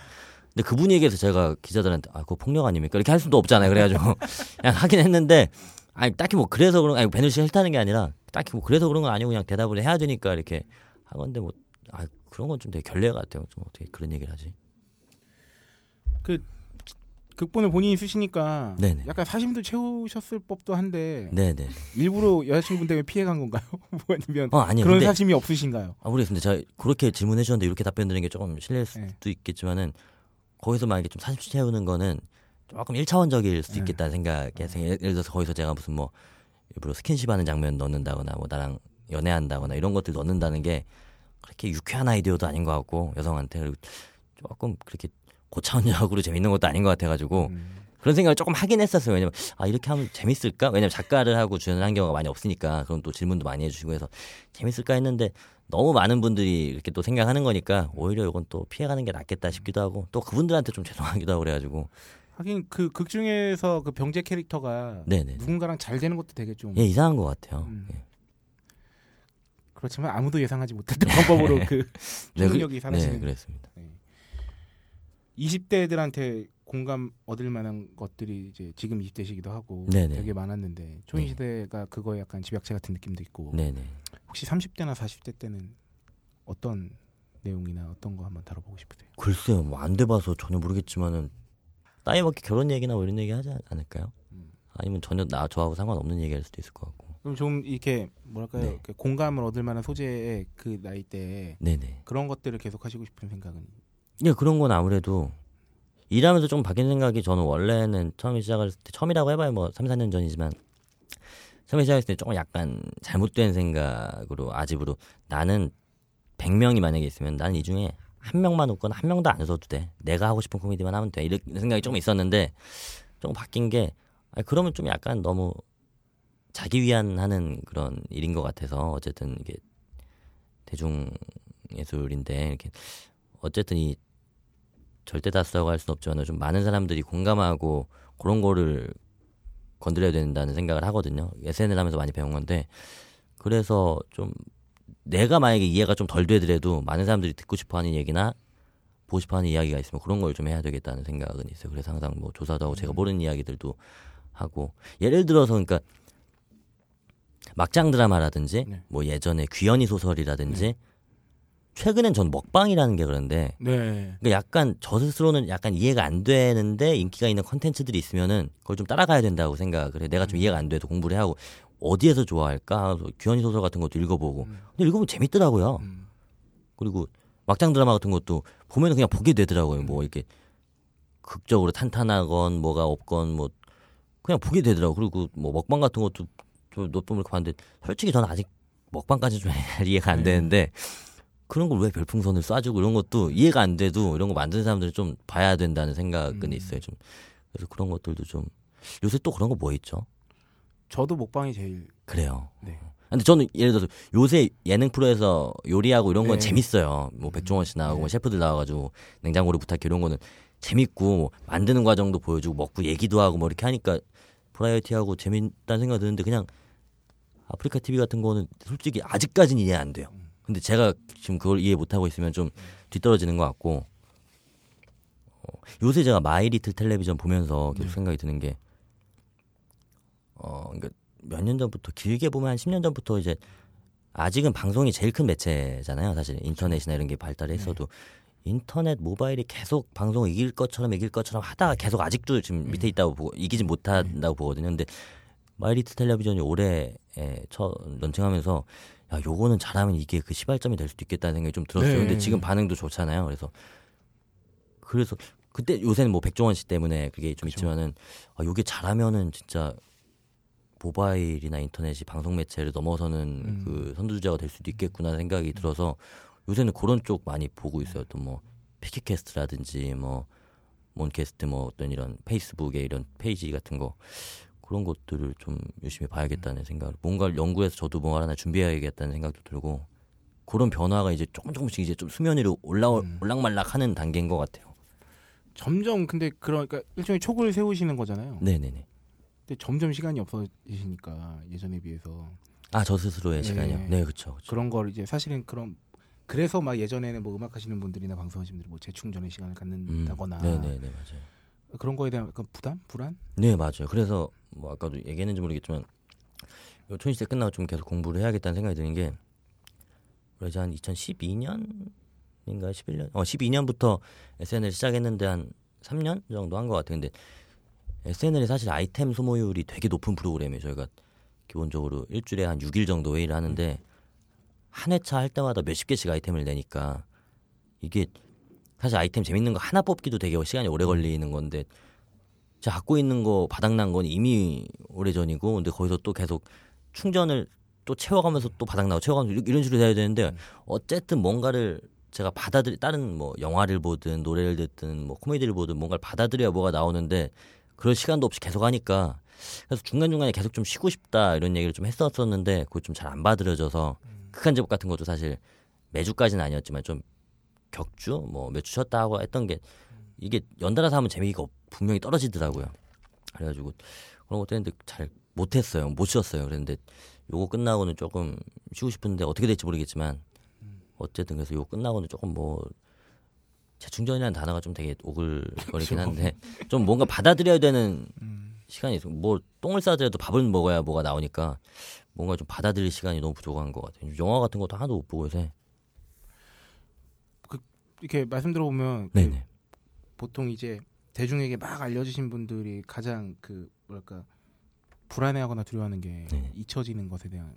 근데 그분 얘기해서 제가 기자들한테 아 그거 폭력 아닙니까 이렇게 할 수도 없잖아요. 그래가지고 그냥 하긴 했는데 아니 딱히 뭐 그래서 그런 아니 베누 씨 싫다는 게 아니라 딱히 뭐 그래서 그런 건 아니고 그냥 대답을 해야 되니까 이렇게 한 건데 뭐 아 그런 건 좀 되게 결례 같아요. 좀 어떻게 그런 얘기를 하지? 극본을 본인이 쓰시니까 네네. 약간 사심도 채우셨을 법도 한데 네네. 일부러 여자친구 때문에 피해간 건가요? 뭐 아니면 어 아니요. 그런 사심이 없으신가요? 아, 모르겠습니다. 제가 그렇게 질문해 주셨는데 이렇게 답변 드리는 게 조금 실례일 수도 네. 있겠지만은 거기서 만약에 좀 사심 채우는 거는 조금 1차원적일 수도 네. 있겠다는 생각이 해서 예를 들어서 거기서 제가 무슨 뭐 일부러 스킨십하는 장면 넣는다거나 뭐 나랑 연애한다거나 이런 것들 넣는다는 게 그렇게 유쾌한 아이디어도 아닌 것 같고 여성한테 조금 그렇게 고차원적으로 재밌는 것도 아닌 것 같아가지고 음. 그런 생각을 조금 하긴 했었어요. 왜냐면 아 이렇게 하면 재밌을까? 왜냐면 작가를 하고 주연을 한 경우가 많이 없으니까 그럼 또 질문도 많이 해주시고 해서 재밌을까 했는데 너무 많은 분들이 이렇게 또 생각하는 거니까 오히려 이건 또 피해가는 게 낫겠다 싶기도 하고 또 그분들한테 좀 죄송하기도 하고 그래가지고 하긴 그 극 중에서 그 병재 캐릭터가 네네 누군가랑 잘 되는 것도 되게 좀 예 이상한 것 같아요. 음. 예. 그렇지만 아무도 예상하지 못했던 방법으로 그 네, 그- 초능력이 사라지는 네 그랬습니다. 20대들한테 공감 얻을 만한 것들이 이제 지금 20대시기도 하고 네네. 되게 많았는데 초인 시대가 그거에 약간 집약체 같은 느낌도 있고 네네. 혹시 30대나 40대 때는 어떤 내용이나 어떤 거 한번 다뤄보고 싶으세요? 글쎄요 뭐 안 돼봐서 전혀 모르겠지만은 따위밖에 결혼 얘기나 뭐 이런 얘기 하지 않을까요? 음. 아니면 전혀 나 저하고 상관없는 얘기할 수도 있을 것 같고. 그럼 좀 이렇게 뭐랄까요 네. 공감을 얻을 만한 소재의 그 나이 때 네네. 그런 것들을 계속 하시고 싶은 생각은 예, 그런 건 아무래도 일하면서 좀 바뀐 생각이 저는 원래는 처음에 시작할 때 처음이라고 해봐야 뭐 3, 4년 전이지만 처음에 시작했을 때 조금 약간 잘못된 생각으로 아집으로 나는 100명이 만약에 있으면 나는 이 중에 한 명만 웃거나 한 명도 안 웃어도 돼. 내가 하고 싶은 코미디만 하면 돼. 이런 생각이 조금 있었는데 조금 바뀐 게 아니, 그러면 좀 약간 너무 자기 위안하는 그런 일인 것 같아서 어쨌든 이게 대중 예술인데 이렇게 어쨌든 이 절대 다수라고 할 수는 없지만 좀 많은 사람들이 공감하고 그런 거를 건드려야 된다는 생각을 하거든요. SNL 하면서 많이 배운 건데 그래서 좀 내가 만약에 이해가 좀 덜 되더라도 많은 사람들이 듣고 싶어하는 얘기나 보고 싶어하는 이야기가 있으면 그런 걸 좀 해야 되겠다는 생각은 있어요. 그래서 항상 뭐 조사도 하고 제가 모르는 이야기들도 하고 예를 들어서 그러니까 막장 드라마라든지 네. 뭐 예전에 귀연이 소설이라든지 최근엔 전 먹방이라는 게 그런데 네. 그러니까 약간 저 스스로는 약간 이해가 안 되는데 인기가 있는 컨텐츠들이 있으면은 그걸 좀 따라가야 된다고 생각을 해. 내가 좀 이해가 안 돼도 공부를 해하고 어디에서 좋아할까? 귀현이 소설 같은 것도 읽어보고. 근데 읽으면 재밌더라고요. 음. 그리고 막장 드라마 같은 것도 보면은 그냥 보게 되더라고요. 뭐 이렇게 극적으로 탄탄하건 뭐가 없건 뭐 그냥 보게 되더라고. 그리고 뭐 먹방 같은 것도 몇번 이렇게 봤는데 솔직히 저는 아직 먹방까지 좀 이해가 안 네. 되는데 그런 걸 왜 별풍선을 쏴주고 이런 것도 이해가 안 돼도 이런 거 만드는 사람들은 좀 봐야 된다는 생각은 음. 있어요. 좀 그래서 그런 것들도 좀 요새 또 그런 거 뭐 있죠? 저도 먹방이 제일 그래요. 네. 근데 저는 예를 들어서 요새 예능 프로에서 요리하고 이런 건 네. 재밌어요. 뭐 백종원 씨 나오고 네. 뭐 셰프들 나와가지고 냉장고를 부탁해 이런 거는 재밌고 뭐 만드는 과정도 보여주고 먹고 얘기도 하고 뭐 이렇게 하니까 브라이어티하고 재밌다는 생각 드는데 그냥 아프리카 TV 같은 거는 솔직히 아직까지는 이해 안 돼요. 근데 제가 지금 그걸 이해 못 하고 있으면 좀 뒤떨어지는 것 같고 어, 요새 제가 마이리틀 텔레비전 보면서 계속 네. 생각이 드는 게 어, 그러니까 몇 년 전부터 길게 보면 한 10년 전부터 이제 아직은 방송이 제일 큰 매체잖아요. 사실 인터넷이나 이런 게 발달했어도 인터넷 모바일이 계속 방송을 이길 것처럼 이길 것처럼 하다가 계속 아직도 지금 밑에 있다고 보고 이기지 못한다고 보거든요. 근데 마이리트 텔레비전이 올해 첫 런칭하면서 야 요거는 잘하면 이게 그 시발점이 될 수도 있겠다는 생각이 좀 들었어요. 네. 근데 지금 반응도 좋잖아요. 그래서 그래서 그때 요새는 뭐 백종원 씨 때문에 그게 좀 그쵸. 있지만은 아 요게 잘하면은 진짜 모바일이나 인터넷이 방송 매체를 넘어서는 음. 그 선두주자가 될 수도 있겠구나 생각이 들어서 요새는 그런 쪽 많이 보고 있어요. 또 뭐 피키캐스트라든지 뭐 몬캐스트 뭐 어떤 이런 페이스북에 이런 페이지 같은 거 그런 것들을 좀 열심히 봐야겠다는 생각. 뭔가를 연구해서 저도 뭔가 하나 준비해야겠다는 생각도 들고 그런 변화가 이제 조금 조금씩 이제 좀 수면 위로 올라 음. 올락말락하는 단계인 것 같아요. 점점 근데 그러니까 일종의 촉을 세우시는 거잖아요. 네네네. 근데 점점 시간이 없어지시니까 예전에 비해서 아 저 스스로의 네. 시간이요. 네 그렇죠. 그런 걸 이제 사실은 그런 그래서 막 예전에는 뭐 음악 하시는 분들이나 방송하시는 분들이 뭐 재충전의 시간을 음. 갖는다거나 네네네 맞아요. 그런 거에 대한 약간 부담, 불안? 네 맞아요. 그래서 뭐 아까도 얘기했는지 모르겠지만 요 초인시 때 끝나고 좀 계속 공부를 해야겠다는 생각이 드는 게 그래서 한 2012년인가 11년? 어 12년부터 SNL 시작했는데 한 3년 정도 한 것 같아요. 근데 SNL이 사실 아이템 소모율이 되게 높은 프로그램이에요. 저희가 기본적으로 일주일에 한 6일 정도 회의를 하는데 한 회차 할 때마다 몇십 개씩 아이템을 내니까 이게 사실 아이템 재밌는 거 하나 뽑기도 되게 시간이 오래 걸리는 건데 제가 갖고 있는 거 바닥난 건 이미 오래전이고 근데 거기서 또 계속 충전을 또 채워가면서 또 바닥나고 채워가면서 이런- 식으로 돼야 되는데 어쨌든 뭔가를 제가 받아들이 다른 뭐 영화를 보든 노래를 듣든 뭐 코미디를 보든 뭔가를 받아들여야 뭐가 나오는데 그럴 시간도 없이 계속 하니까 그래서 중간중간에 계속 좀 쉬고 싶다 이런 얘기를 좀 했었었는데 그거 좀잘 안 받아들여져서 극한 제복 같은 것도 사실 매주까지는 아니었지만 좀 격주 뭐 몇 주 쉬었다 하고 했던 게 이게 연달아서 하면 재미가 없- 분명히 떨어지더라고요. 그래가지고 그런 것도 했는데 잘 못했어요. 못 쉬었어요. 그랬는데 요거 끝나고는 조금 쉬고 싶은데 어떻게 될지 모르겠지만 어쨌든 그래서 요거 끝나고는 조금 뭐 재충전이라는 단어가 좀 되게 오글거리긴 한데 좀 뭔가 받아들여야 되는 시간이 있어. 뭐 똥을 싸더라도 밥을 먹어야 뭐가 나오니까 뭔가 좀 받아들일 시간이 너무 부족한 것 같아요. 영화 같은 것도 하나도 못 보고 요새. 이렇게 말씀 들어보면 그 네네. 보통 이제 대중에게 막 알려주신 분들이 가장 그 뭐랄까 불안해하거나 두려워하는 게 네. 잊혀지는 것에 대한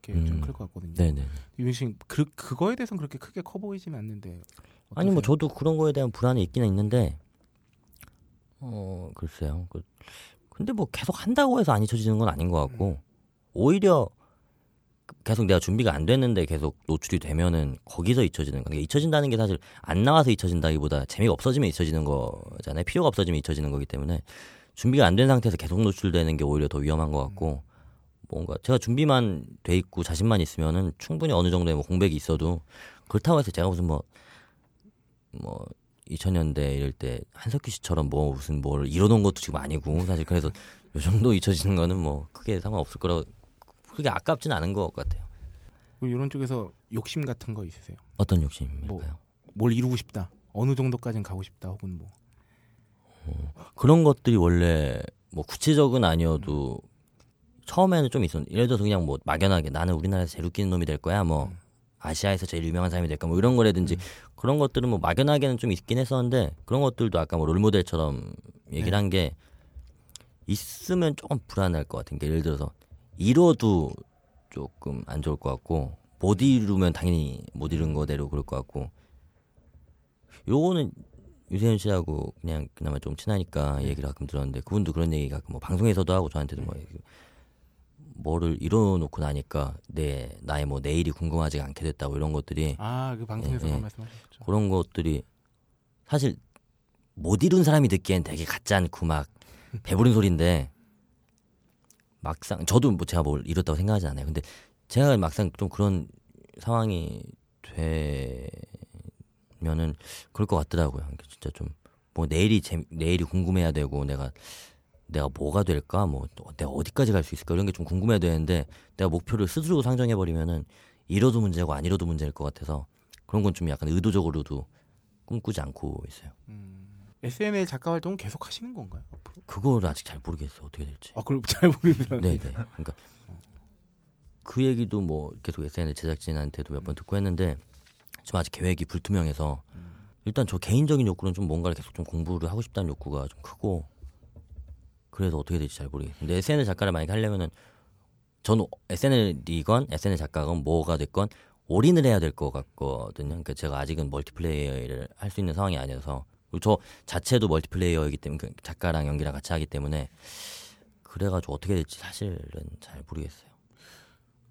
게 음. 좀클 것 같거든요. 네네. 유민 그 그거에 대해서는 그렇게 크게 커 보이지는 않는데. 아니 뭐 어떠세요? 저도 그런 거에 대한 불안이 있기는 있는데 어 글쎄요. 그, 근데 뭐 계속 한다고 해서 안 잊혀지는 건 아닌 것 같고 오히려 계속 내가 준비가 안 됐는데 계속 노출이 되면은 거기서 잊혀지는 거. 그러니까 잊혀진다는 게 사실 안 나와서 잊혀진다기보다 재미가 없어지면 잊혀지는 거잖아요. 필요가 없어지면 잊혀지는 거기 때문에 준비가 안 된 상태에서 계속 노출되는 게 오히려 더 위험한 것 같고 뭔가 제가 준비만 돼 있고 자신만 있으면은 충분히 어느 정도의 뭐 공백이 있어도 그렇다고 해서 제가 무슨 뭐뭐 2000년대 이럴 때 한석규 씨처럼 뭐 무슨 뭘 이뤄놓은 것도 지금 아니고 사실 그래서 요 정도 잊혀지는 거는 뭐 크게 상관없을 거라고 그게 아깝진 않은 것 같아요. 이런 쪽에서 욕심 같은 거 있으세요? 어떤 욕심일까요? 뭐. 뭘 이루고 싶다. 어느 정도까지는 가고 싶다. 혹은 뭐 그런 것들이 원래 뭐 구체적은 아니어도 처음에는 좀 있었는데 예를 들어서 그냥 뭐 막연하게 나는 우리나라에서 제일 웃기는 놈이 될 거야 뭐 아시아에서 제일 유명한 사람이 될 거야 뭐 이런 거라든지 그런 것들은 뭐 막연하게는 좀 있긴 했었는데 그런 것들도 아까 뭐 롤모델처럼 얘기를 네. 한게 있으면 조금 불안할 것 같은 게 예를 들어서 이뤄도 조금 안 좋을 것 같고 못 이루면 당연히 못 이룬 거대로 그럴 것 같고. 요거는 유세윤 씨하고 그냥 그나마 좀 친하니까 얘기를 가끔 들었는데 그분도 그런 얘기 가끔 뭐 방송에서도 하고 저한테도 뭐 얘기- 뭐를 이뤄놓고 나니까 내 나의 뭐 내일이 궁금하지가 않게 됐다고 이런 것들이. 아 그 방송에서 예, 그 예. 말씀하셨죠. 그런 것들이 사실 못 이룬 사람이 듣기엔 되게 같지 않고 막 배부른 소리인데 막상 저도 뭐 제가 뭘 이뤘다고 생각하지 않아요. 근데 제가 막상 좀 그런 상황이 되면은 그럴 것 같더라고요. 진짜 좀 뭐 내일이 재 내일이 궁금해야 되고 내가 내가 뭐가 될까 뭐또 내가 어디까지 갈 수 있을까 이런 게 좀 궁금해야 되는데 내가 목표를 스스로 상정해 버리면은 이뤄도 문제고 안 이뤄도 문제일 것 같아서 그런 건 좀 약간 의도적으로도 꿈꾸지 않고 있어요. SNL 작가 활동은 계속 하시는 건가요? 앞으로? 그걸 아직 잘 모르겠어요. 어떻게 될지. 아 그걸 잘 모르겠어요. 네, 네. 그러니까 그 얘기도 뭐 계속 SNL 제작진한테도 몇 번 듣고 했는데 지금 아직 계획이 불투명해서 일단 저 개인적인 욕구는 좀 뭔가를 계속 좀 공부를 하고 싶다는 욕구가 좀 크고 그래서 어떻게 될지 잘 모르겠어요. 근데 SNL 작가를 만약에 하려면은 저는 SNL이건 SNL 작가건 뭐가 됐건 올인을 해야 될 것 같거든요. 그러니까 제가 아직은 멀티플레이어를 할 수 있는 상황이 아니어서 저 자체도 멀티플레이어이기 때문에 그 작가랑 연기랑 같이 하기 때문에 그래가지고 어떻게 될지 사실은 잘 모르겠어요.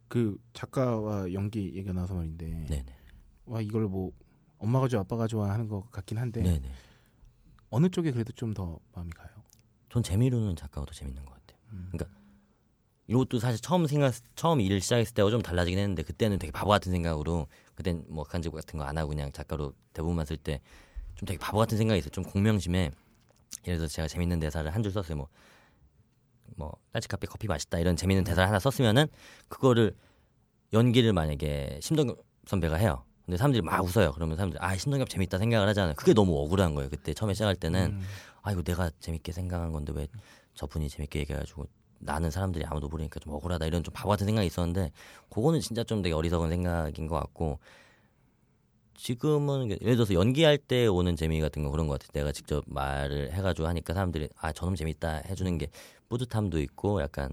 그 작가와 연기 얘기가 나와서 말인데 네네. 와 이걸 뭐 엄마가 좋아 아빠가 좋아 하는 것 같긴 한데 네네. 어느 쪽에 그래도 좀 더 마음이 가요. 전 재미로는 작가가 더 재밌는 것 같아요. 음. 그러니까 이것도 사실 처음 생각 처음 일을 시작했을 때와 좀 달라지긴 했는데 그때는 되게 바보 같은 생각으로 그땐 뭐 간접 같은 거 안 하고 그냥 작가로 대본만 쓸 때 좀 되게 바보 같은 생각이 있어요. 좀 공명심에 예를 들어서 제가 재밌는 대사를 한 줄 썼어요. 뭐, 뭐, 따지카페 커피 맛있다 이런 재밌는 대사를 하나 썼으면은 그거를 연기를 만약에 심동엽 선배가 해요. 근데 사람들이 막 웃어요. 그러면 사람들이 아 신동엽 재밌다 생각을 하잖아요. 그게 너무 억울한 거예요. 그때 처음에 시작할 때는 음. 아 이거 내가 재밌게 생각한 건데 왜 저분이 재밌게 얘기해가지고 나는 사람들이 아무도 모르니까 좀 억울하다 이런 좀 바보 같은 생각이 있었는데 그거는 진짜 좀 되게 어리석은 생각인 것 같고 지금은 예를 들어서 연기할 때 오는 재미 같은 거 그런 것 같아요. 내가 직접 말을 해가지고 하니까 사람들이 아 저놈 재밌다 해주는 게 뿌듯함도 있고 약간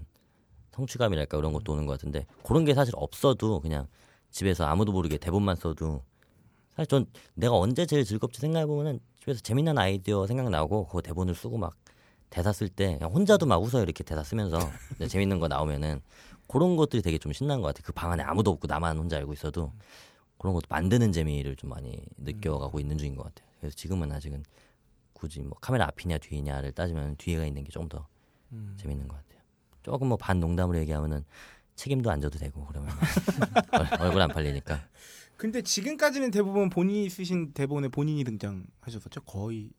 성취감이랄까 그런 것도 오는 것 같은데 그런 게 사실 없어도 그냥 집에서 아무도 모르게 대본만 써도 사실 전 내가 언제 제일 즐겁지 생각해 보면은 집에서 재밌는 아이디어 생각나고 그 대본을 쓰고 막 대사 쓸 때 혼자도 막 웃어요 이렇게 대사 쓰면서 재밌는 거 나오면은 그런 것들이 되게 좀 신난 것 같아요. 그 방 안에 아무도 없고 나만 혼자 알고 있어도 그런 것도 만드는 재미를 좀 많이 느껴가고 있는 중인 것 같아요. 그래서 지금은 아직은 굳이 뭐 카메라 앞이냐 뒤냐를 따지면 뒤에가 있는 게 좀 더 음. 재밌는 것 같아요. 조금 뭐 반 농담으로 얘기하면은 책임도 안 져도 되고 그러면 얼- 얼굴 안 팔리니까. 근데 지금까지는 대부분 본인이 쓰신 대본에 본인이 등장하셨었죠 거의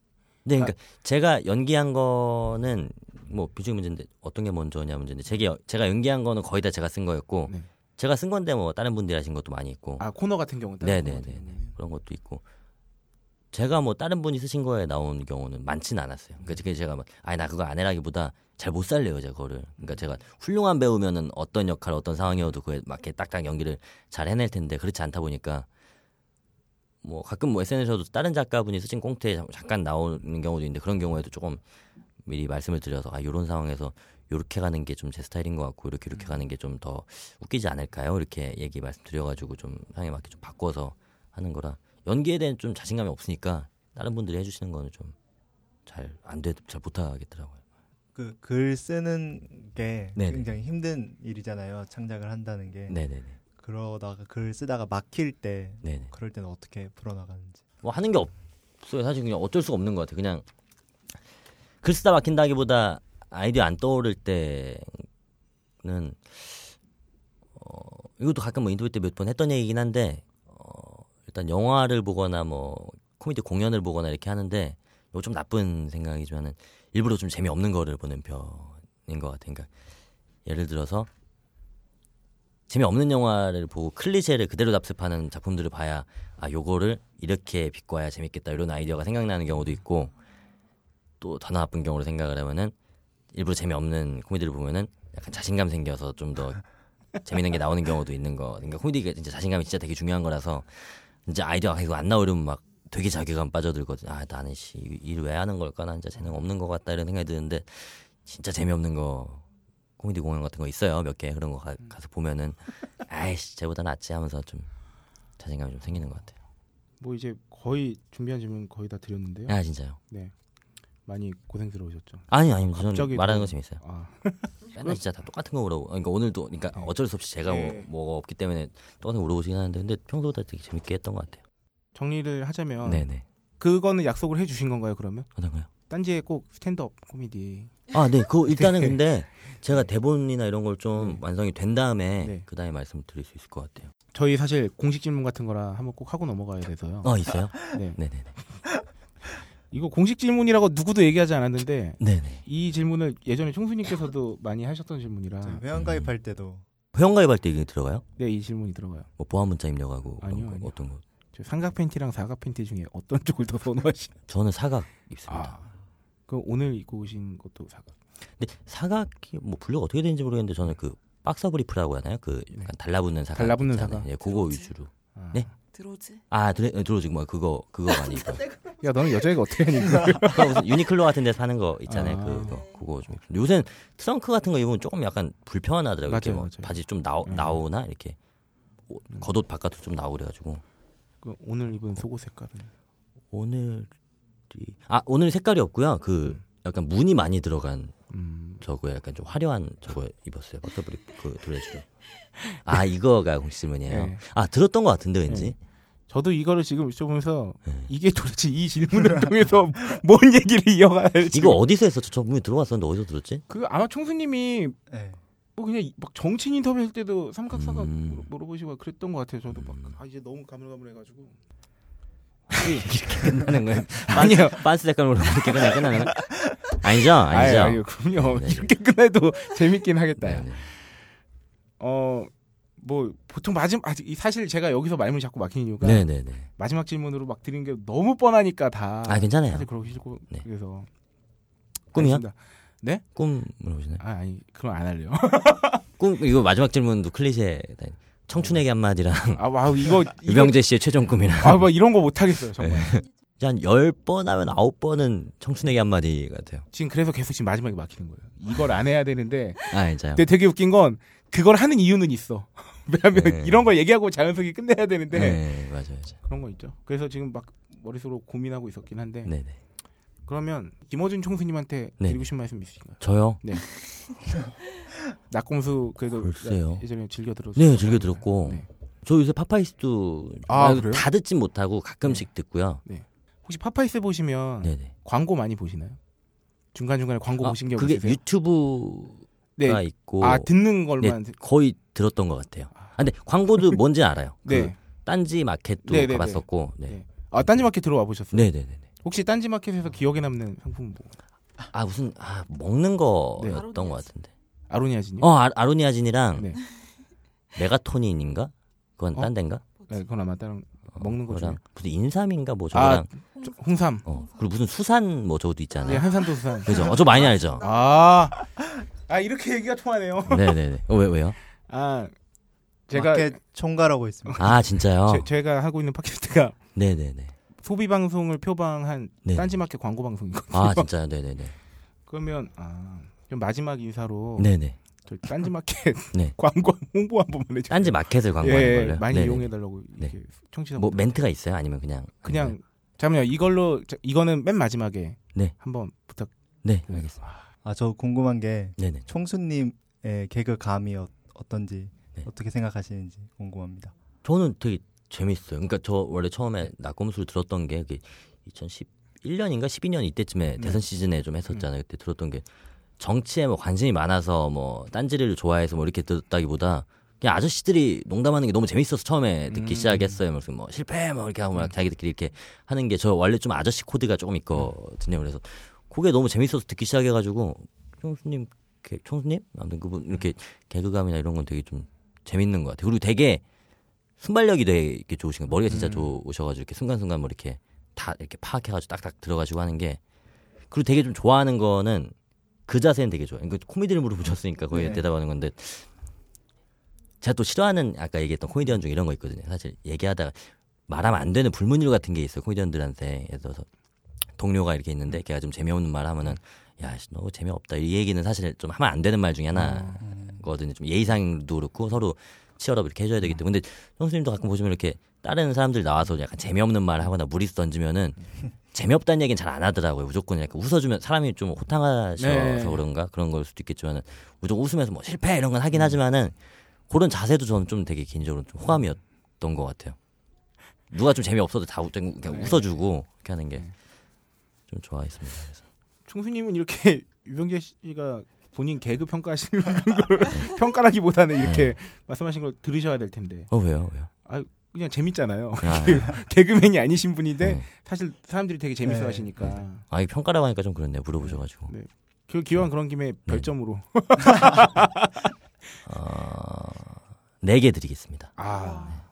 네, 그러니까 제가 연기한 거는 뭐 비중 문제인데 어떤 게 먼저냐 문제인데 제가 제가 연기한 거는 거의 다 제가 쓴 거였고 네. 제가 쓴 건데 뭐 다른 분들이 하신 것도 많이 있고 아 코너 같은 경우는 네, 다른 네. 그런 것도 있고 제가 뭐 다른 분이 쓰신 거에 나온 경우는 많지는 않았어요. 그러니까 제가- 막 아니 나 그거 안 해라기보다 잘 못 살려요 제가 그거를. 그러니까 제가 훌륭한 배우면은 어떤 역할 어떤 상황이어도 그에 맞게 딱딱 연기를 잘 해낼 텐데 그렇지 않다 보니까 뭐 가끔 뭐 SNS에서도 다른 작가분이 쓰신 꽁트에 잠- 잠깐 나오는 경우도 있는데 그런 경우에도 조금 미리 말씀을 드려서 아 이런 상황에서 요렇게 가는 게 좀 제 스타일인 것 같고 이렇게 이렇게 가는 게 좀 더 웃기지 않을까요? 이렇게 얘기 말씀드려가지고 좀 상황에 맞게 좀 바꿔서 하는 거라 연기에 대한 좀 자신감이 없으니까 다른 분들이 해주시는 거는 좀 잘 안 돼 잘 못하겠더라고요. 그 글 쓰는 게 네네. 굉장히 힘든 일이잖아요. 창작을 한다는 게. 네네네. 그러다가 글 쓰다가 막힐 때 네네. 그럴 때는 어떻게 풀어나가는지. 뭐 하는 게 없어요. 사실 그냥 어쩔 수가 없는 것 같아요. 그냥 글 쓰다 막힌다기보다 아이디어 안 떠오를 때는 어, 이것도 가끔 뭐 인터뷰 때 몇 번 했던 얘기긴 한데 어, 일단 영화를 보거나 뭐 코미디 공연을 보거나 이렇게 하는데 이거 좀 나쁜 생각이지만은 일부러 좀 재미없는 거를 보는 편인 것 같아요. 그러니까 예를 들어서 재미없는 영화를 보고 클리셰를 그대로 답습하는 작품들을 봐야 아 요거를 이렇게 비꼬아야 재밌겠다 이런 아이디어가 생각나는 경우도 있고 또 더 나쁜 경우로 생각을 하면은 일부러 재미없는 코미디를 보면은 약간 자신감 생겨서 좀 더 재밌는 게 나오는 경우도 있는 거. 그러니까 코미디가 진짜 자신감이 진짜 되게 중요한 거라서 진짜 아이디어가 계속 안 나오려면 막 되게 자괴감 빠져들거든. 아 나는 씨 일 왜 하는 걸까? 난 진짜 재능 없는 것 같다 이런 생각이 드는데 진짜 재미없는 거 코미디 공연 같은 거 있어요 몇 개 그런 거 가, 가서 보면은 아이씨 쟤보다 낫지 하면서 좀 자신감이 좀 생기는 것 같아요. 뭐 이제 거의 준비한 질문 거의 다 드렸는데요. 아 진짜요? 네 많이 고생스러우셨죠. 아니 아니 저는 말하는 또- 거 재밌어요. 아 맨날 진짜 다 똑같은 거 물어보. 그러니까 오늘도 그러니까 네. 어쩔 수 없이 제가 뭐, 네. 뭐가 없기 때문에 똑같은 거 물어보시긴 하는데 근데 평소보다 되게 재밌게 했던 것 같아요. 정리를 하자면 네네. 그거는 약속을 해주신 건가요 그러면? 어떤 거요? 딴지에 꼭 스탠드업 코미디 아, 네. 그 일단은 네. 근데 제가 대본이나 이런 걸좀 네. 완성이 된 다음에 네. 그다음에 말씀드릴 수 있을 것 같아요. 저희 사실 공식 질문 같은 거라 한번 꼭 하고 넘어가야 돼서요. 어, 있어요? 네. 네 네 네. 이거 공식 질문이라고 누구도 얘기하지 않았는데 네네. 이 질문을 예전에 총수님께서도 많이 하셨던 질문이라 저희 회원 가입할 때도 회원 가입할 때 이게 들어가요? 네 이 질문이 들어가요. 뭐 보안 문자 입력하고 아니요, 거, 아니요. 어떤 거? 저 삼각 팬티랑 사각 팬티 중에 어떤 쪽을 더 선호하시나? 저는 사각 입습니다. 아, 그 오늘 입고 오신 것도 사각. 근데 사각이 뭐 분류가 어떻게 되는지 모르겠는데 저는 그 박사 브리프라고 하나요? 그 약간 달라붙는 사각. 달라붙는 있잖아요. 사각. 예, 그거 위주로. 아. 네? 들어오지? 아, 들어 들어오지 뭐 그거 그거 많이 입고. 야 너는 여자애가 어떻게 하니? 이거? 그거 무슨 유니클로 같은 데서 파는 거 있잖아요. 아. 그거 그거 좀. 요새는 트렁크 같은 거 입으면 조금 약간 불편하더라고요. 이렇게 맞아요, 뭐 맞아요. 바지 좀 나오, 음. 나오나 이렇게 옷- 겉옷 바깥으로 좀 나오고 그래가지고 그 오늘 입은 속옷 색깔은 오늘이 아 오늘 색깔이 없고요. 그 약간 무늬 많이 들어간 음, 저거 약간 좀 화려한 저거 입었어요. 버터브리 그 드레스로. 아 이거가 공식 질문이에요. 네. 아 들었던 것 같은데 왠지. 저도 이거를 지금 여쭤보면서 네. 이게 도대체 이 질문을 통해서 뭔 얘기를 이어가야 할지 이거 어디서 했었죠? 저 분명히 들어봤었는데 어디서 들었지? 그 아마 총수님이 네. 뭐 그냥 이- 막 정치인 인터뷰 할 때도 삼각사각 음. 물어- 물어보시고 그랬던 것 같아요. 저도 음. 막아 이제 너무 가물가물해가지고 이렇게 끝나는 거예요? 아니요. 반스 색깔로 이렇게 그냥 끝나는 거? 아니죠, 아니죠. 아유, 아유, 그럼요. 네. 이렇게 끝내도 재밌긴 하겠다. 네, 네. 어, 뭐 보통 마지막 사실 제가 여기서 말문이 자꾸 막히는 이유가 네, 네, 네. 마지막 질문으로 막 드리는 게 너무 뻔하니까 다. 아 괜찮아요. 사실 그러기 싫고 네. 그래서 꿈이요? 알겠습니다. 꿈 물어보시나요? 아 아니 그럼 안 할래요. 꿈 이거 마지막 질문도 클리셰. 청춘에게 한마디랑 아 와우 이거 유병재 씨의 최종 꿈이랑 아 뭐 이런 거 못 하겠어요 정말. 한 10번 하면 9번은 청춘에게 한마디 같아요. 지금 그래서 계속 지금 마지막에 막히는 거예요. 이걸 안 해야 되는데 아 진짜요? 근데 되게 웃긴 건 그걸 하는 이유는 있어. 왜냐면 네. 이런 걸 얘기하고 자연스럽게 끝내야 되는데 네, 맞아요, 맞아요. 그런 거 있죠. 그래서 지금 막 머릿속으로 고민하고 있었긴 한데 네, 네. 그러면 김어준 총수님한테 네. 드리고 싶은 말씀 있으신가요? 저요? 나꼼수 그래도 글쎄요. 예전에 즐겨 들었 네, 즐겨 들었고. 네. 저 요새 파파이스도 아, 그래요? 다 듣진 못하고 가끔씩 듣고요. 혹시 파파이스 보시면 네네. 광고 많이 보시나요? 중간 중간에 광고 아, 보신 게 그게 없으세요? 유튜브가 네. 있고 아 듣는 네, 걸만 듣- 거의 들었던 것 같아요. 아, 근데 광고도 뭔지 알아요. 네. 그 딴지 마켓도 네, 네, 가봤었고. 네. 네. 아 딴지 마켓 들어와 보셨어요? 네네네. 혹시 딴지 마켓에서 기억에 남는 상품 뭐? 아 무슨 아 먹는 거였던 것 같은데. 아로니아진요? 어 아, 아로니아진이랑 네. 메가토닌인가? 그건 어? 딴 데인가? 네, 그건 아마 다른 어, 먹는 거 중에. 무슨 인삼인가 뭐 아, 저거랑 저- 홍삼. 어 그리고 무슨 수산 뭐 저것도 네, 있잖아요. 한산도 수산. 그죠? 어, 저 많이 알죠. 아, 아 이렇게 얘기가 통하네요. 네네네. 어, 왜 왜요? 아, 제가 마켓 총괄하고 있습니다. 아 진짜요? 제, 제가 하고 있는 팟캐스트가 네네네. 소비 방송을 표방한 네. 딴지마켓 광고 방송이거든요. 아 진짜요? 네네네. 그러면 아, 그럼 마지막 인사로 네네. 저 딴지마켓 네. 광고 홍보 한 번만 해주세요. 딴지 마켓을 광고하는 예, 걸로. 많이 네네. 이용해달라고 이렇게 청취자 뭐 멘트가 있어요? 아니면 그냥 그냥 잠깐만요. 이걸로 저- 이거는 맨 마지막에 네. 한번 부탁. 네 알겠습니다. 아 저 궁금한 게 네네. 총수님의 개그 감이 어, 어떤지 네. 어떻게 생각하시는지 궁금합니다. 저는 되게 재밌어요. 그러니까 저 원래 처음에 낙검수를 들었던 게 2011년인가 12년 이때쯤에 네. 대선 시즌에 좀 했었잖아요. 그때 들었던 게 정치에 뭐 관심이 많아서 뭐 딴지를 좋아해서 뭐 이렇게 듣다기보다 그냥 아저씨들이 농담하는 게 너무 재밌어서 처음에 듣기 음. 시작했어요. 무슨 뭐 실패 뭐 이렇게 하고 막 음. 자기들끼리 이렇게 하는 게 저 원래 좀 아저씨 코드가 조금 있거든요. 그래서 그게 너무 재밌어서 듣기 시작해가지고 총수님 개- 총수님 아무튼 그분 이렇게 개그감이나 이런 건 되게 좀 재밌는 것 같아요. 그리고 되게 순발력이 되게 이렇게 좋으신 거 머리가 진짜 음. 좋으셔가지고 이렇게 순간순간 뭐 이렇게 다 이렇게 파악해가지고 딱딱 들어가지고 하는 게 그리고 되게 좀 좋아하는 거는 그 자세는 되게 좋아요. 그러니까 코미디를 물어보셨으니까 거기에 네. 대답하는 건데 제가 또 싫어하는 아까 얘기했던 코미디언 중 이런 거 있거든요. 사실 얘기하다가 말하면 안 되는 불문율 같은 게 있어요. 코미디언들한테 예를 들어서 동료가 이렇게 있는데 걔가 좀 재미없는 말 하면은 야, 씨, 너 재미없다. 이 얘기는 사실 좀 하면 안 되는 말 중에 하나거든요. 좀 예의상도 그렇고 서로 치열업 이렇게 해줘야 되기 때문에. 근데 형수님도 가끔 보시면 이렇게 다른 사람들 나와서 약간 재미없는 말 하거나 무리수 던지면은 재미없다는 얘기는 잘 안 하더라고요. 무조건 약간 웃어주면 사람이 좀 호탕하셔서 네. 그런가 그런 걸 수도 있겠지만은 무조건 웃으면서 뭐 실패 이런 건 하긴 하지만은 그런 자세도 저는 좀 되게 개인적으로 좀 호감이었던 것 같아요. 누가 좀 재미없어도 다 웃- 그냥 네. 웃어주고 이렇게 하는 게 좀 좋아했습니다. 그래서. 총수님은 이렇게 유병재 씨가 본인 개그 평가하시는 걸 평가라기보다는 이렇게 네. 말씀하신 걸 들으셔야 될 텐데 어 왜요 왜요? 그냥 재밌잖아요. 아, 개그맨이 아니신 분인데 네. 사실 사람들이 되게 재밌어 네. 하시니까 아, 이 평가라고 하니까 좀 그렇네요. 물어보셔가지고. 네. 그 기왕 그런 김에 별점으로 어, 4개 드리겠습니다. 아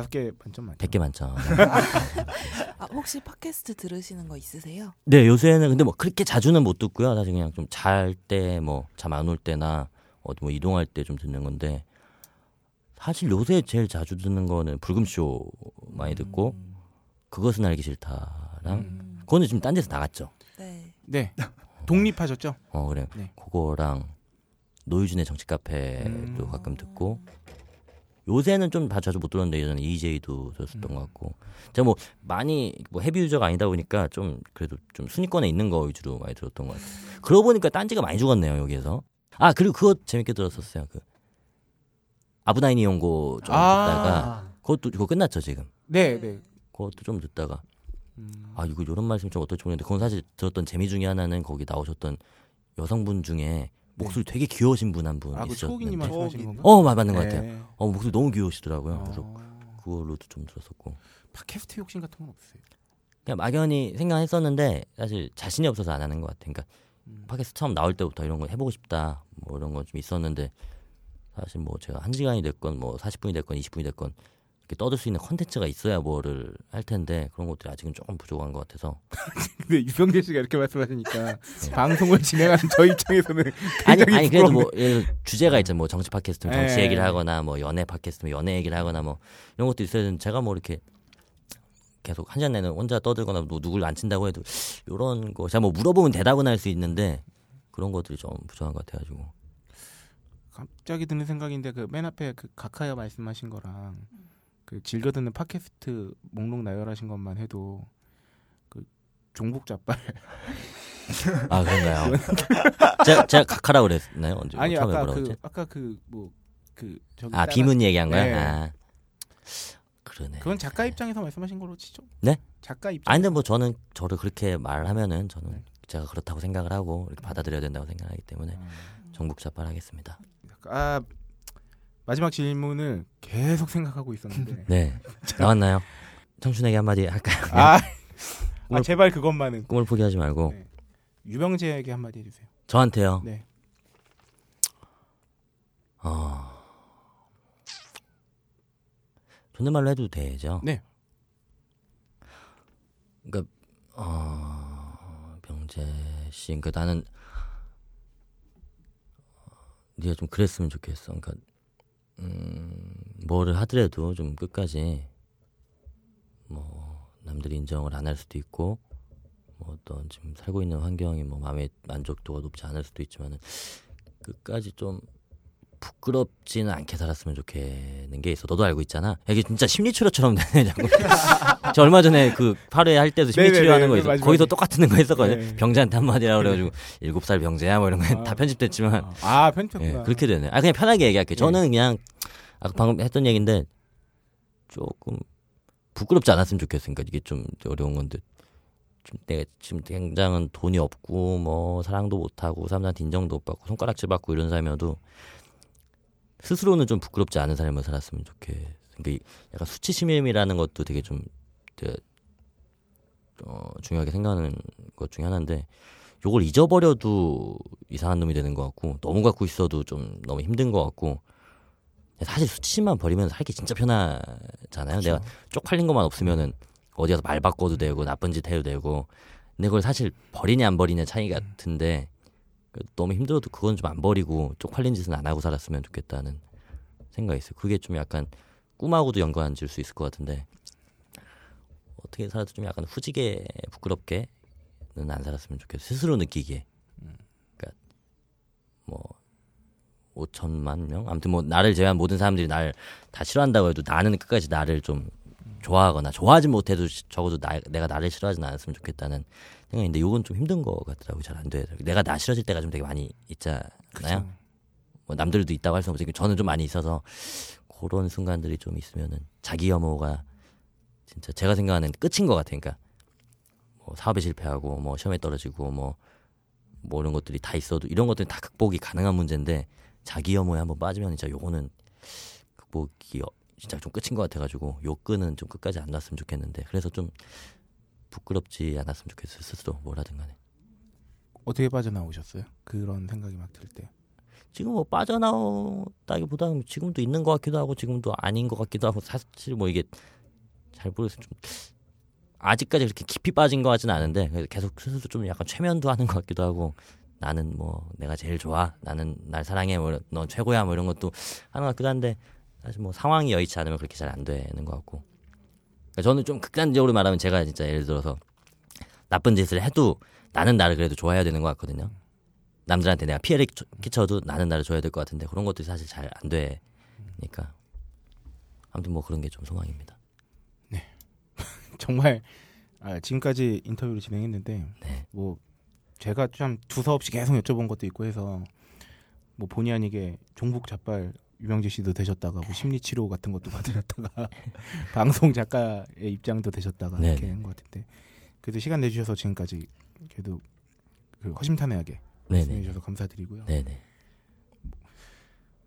다섯 개 반점 만점. 100개 만점. 아, 혹시 팟캐스트 들으시는 거 있으세요? 네, 요새는 근데 뭐 그렇게 자주는 못 듣고요. 사실 그냥 좀 잘 때 뭐 잠 안 올 때나 어디 뭐 이동할 때 좀 듣는 건데 사실 요새 제일 자주 듣는 거는 불금쇼 많이 듣고 그것은 알기 싫다랑 음, 그거는 지금 딴 데서 나갔죠. 네. 네 독립하셨죠? 어, 그래. 네. 그거랑 노유준의 정치 카페도 음. 가끔 듣고 요새는 좀다 자주 못 들었는데 예전에 EJ도 들었었던 것 같고 제가 뭐 많이 뭐 헤비 유저가 아니다 보니까 좀 그래도 좀 순위권에 있는 거 위주로 많이 들었던 것 같아요. 그러고 보니까 딴지가 많이 죽었네요 여기에서. 아 그리고 그거 재밌게 들었었어요. 그 아브다이니 연고 좀 아. 듣다가 그것도 그거 끝났죠 지금. 네 네. 그것도 좀 듣다가 음. 아 이거 이런 말씀 좀 어떨지 모르겠는데 그건 사실 들었던 재미 중에 하나는 거기 나오셨던 여성분 중에 목소리 되게 귀여우신 분 한분 아그 초호기님 있었는데 말씀하시는 건가? 어 맞- 맞는 것 같아요. 네. 어 목소리 너무 귀여우시더라고요. 그래서 어. 그걸로도 좀 들었었고 팟캐스트 욕심 같은 건 없어요. 그냥 막연히 생각했었는데 사실 자신이 없어서 안 하는 것 같아요. 그러니까 음. 팟캐스트 처음 나올 때부터 이런 거 해보고 싶다 뭐 이런 건 좀 있었는데 사실 뭐 제가 한 시간이 됐건 뭐 40분이 됐건 20분이 됐건 떠들 수 있는 컨텐츠가 있어야 뭐를 할 텐데 그런 것들이 아직은 조금 부족한 것 같아서 근데 유병재 씨가 이렇게 말씀하시니까 방송을 진행하는 저 입장에서는 아니 굉장히 아니 그래도 부끄럽네. 뭐 예를 주제가 있잖아요. 뭐 정치 팟캐스트면 정치 예. 얘기를 하거나 뭐 연애 팟캐스트면 연애 얘기를 하거나 뭐 이런 것도 있어야 되는데 제가 뭐 이렇게 계속 한 시간 내내 혼자 떠들거나 뭐 누굴 안 친다고 해도 이런 거 제가 뭐 물어보면 대답은 할 수 있는데 그런 것들이 좀 부족한 것 같아가지고 갑자기 드는 생각인데 그 맨 앞에 그 가카야 말씀하신 거랑 그 즐겨 듣는 팟캐스트 목록 나열하신 것만 해도 그 종북 잡발 아 그런가요? 제가 제가 각하라고 그랬나요? 언제 아니 아까 그 했지? 아까 그 뭐 그 저기 아 비문 얘기한 거야? 네. 아 그러네. 그건 작가 입장에서 말씀하신 걸로 치죠. 네? 작가 입장. 아니 근데 뭐 저는 저를 그렇게 말하면은 저는 네. 제가 그렇다고 생각을 하고 이렇게 받아들여야 된다고 생각하기 때문에 음. 정북자발하겠습니다. 아 마지막 질문을 계속 생각하고 있었는데 네 나왔나요? 청춘에게 한마디 할까요? 아, 아 오늘- 제발 그것만은 꿈을 포기하지 말고 네. 유병재에게 한마디 해주세요. 저한테요. 네. 어... 존댓말로 해도 되죠? 네. 그러니까 어... 병재 씨, 그러니까 나는 어, 네가 좀 그랬으면 좋겠어. 그러니까 음, 뭐를 하더라도 좀 끝까지 뭐 남들이 인정을 안 할 수도 있고 뭐 어떤 지금 살고 있는 환경이 뭐 마음의 만족도가 높지 않을 수도 있지만은 끝까지 좀 부끄럽지는 않게 살았으면 좋겠는 게 있어. 너도 알고 있잖아. 이게 진짜 심리치료처럼 되네 자꾸. 저 얼마 전에 그 8회 할 때도 심리치료하는 거 있어. 마지막에. 거기서 똑같은 거 했었거든요. 네. 병재한테 한마디라 그래가지고 일곱 살 병재야 뭐 이런 거 아. 다 편집됐지만 아 예, 편집했구나. 그렇게 되네. 아 그냥 편하게 얘기할게. 요 예. 저는 그냥 아까 방금 했던 얘기인데 조금 부끄럽지 않았으면 좋겠으니까 이게 좀 어려운 건데 좀 내가 지금 당장은 돈이 없고 뭐 사랑도 못 하고 사람들한테 인정도 못 받고 손가락질 받고 이런 삶이어도 스스로는 좀 부끄럽지 않은 삶을 살았으면 좋겠. 그러니까 이 약간 수치심이라는 것도 되게 좀 되게 어, 중요하게 생각하는 것 중에 하나인데 요걸 잊어버려도 이상한 놈이 되는 것 같고 너무 갖고 있어도 좀 너무 힘든 것 같고 사실 수치심만 버리면 살기 진짜 편하잖아요. 내가 쪽팔린 것만 없으면은 어디 가서 말 바꿔도 되고 나쁜 짓 해도 되고 근데 그걸 사실 버리냐 안 버리냐 차이 같은데 그 너무 힘들어도 그건 좀 안 버리고 쪽팔린 짓은 안 하고 살았으면 좋겠다는 생각이 있어요. 그게 좀 약간 꿈하고도 연관질 수 있을 것 같은데 어떻게 살아도 좀 약간 후지게 부끄럽게는 안 살았으면 좋겠어요. 스스로 느끼기에. 그러니까 뭐 5천만 명 아무튼 뭐 나를 제외한 모든 사람들이 날 다 싫어한다고 해도 나는 끝까지 나를 좀 좋아하거나 좋아하지 못해도 시- 적어도 나, 내가 나를 싫어하진 않았으면 좋겠다는 생각인데 이건 좀 힘든 거 같더라고 잘 안 돼. 내가 나 싫어질 때가 좀 되게 많이 있잖아요. 그쵸. 뭐 남들도 있다고 할 수 없지만 저는 좀 많이 있어서 그런 순간들이 좀 있으면은 자기 혐오가 진짜 제가 생각하는 끝인 것 같아요. 그러니까 뭐 사업에 실패하고 뭐 시험에 떨어지고 뭐, 뭐 이런 것들이 다 있어도 이런 것들은 다 극복이 가능한 문제인데 자기 혐오에 한번 빠지면 진짜 요거는 극복이 어- 진짜 좀 끝인 것 같아가지고 요 끈은 좀 끝까지 안 놨으면 좋겠는데 그래서 좀 부끄럽지 않았으면 좋겠어요 스스로 뭘 하든 간에 어떻게 빠져나오셨어요? 그런 생각이 막 들 때. 지금 뭐 빠져나오다기보다는 지금도 있는 것 같기도 하고 지금도 아닌 것 같기도 하고 사실 뭐 이게 잘 모르겠어요. 좀 아직까지 그렇게 깊이 빠진 것 같지는 않은데 계속 스스로 좀 약간 최면도 하는 것 같기도 하고 나는 뭐 내가 제일 좋아 나는 날 사랑해 뭐넌 최고야 뭐 이런 것도 하는 것 같기도 한데 사실 뭐 상황이 여의치 않으면 그렇게 잘 안 되는 것 같고 그러니까 저는 좀 극단적으로 말하면 제가 진짜 예를 들어서 나쁜 짓을 해도 나는 나를 그래도 좋아해야 되는 것 같거든요. 남들한테 내가 피해를 끼쳐- 끼쳐도 나는 나를 줘야 될 것 같은데 그런 것들이 사실 잘 안 되니까 아무튼 뭐 그런 게 좀 소망입니다. 정말 아, 지금까지 인터뷰를 진행했는데 네. 뭐 제가 참 두서없이 계속 여쭤본 것도 있고 해서 뭐 본의 아니게 종북 잡발 유명재 씨도 되셨다가 뭐 심리 치료 같은 것도 받으셨다가 방송 작가의 입장도 되셨다가 네. 이렇게 한 것 같은데 그래도 시간 내주셔서 지금까지 그래도 그 허심탄회하게 말씀해 네네. 주셔서 감사드리고요. 네네.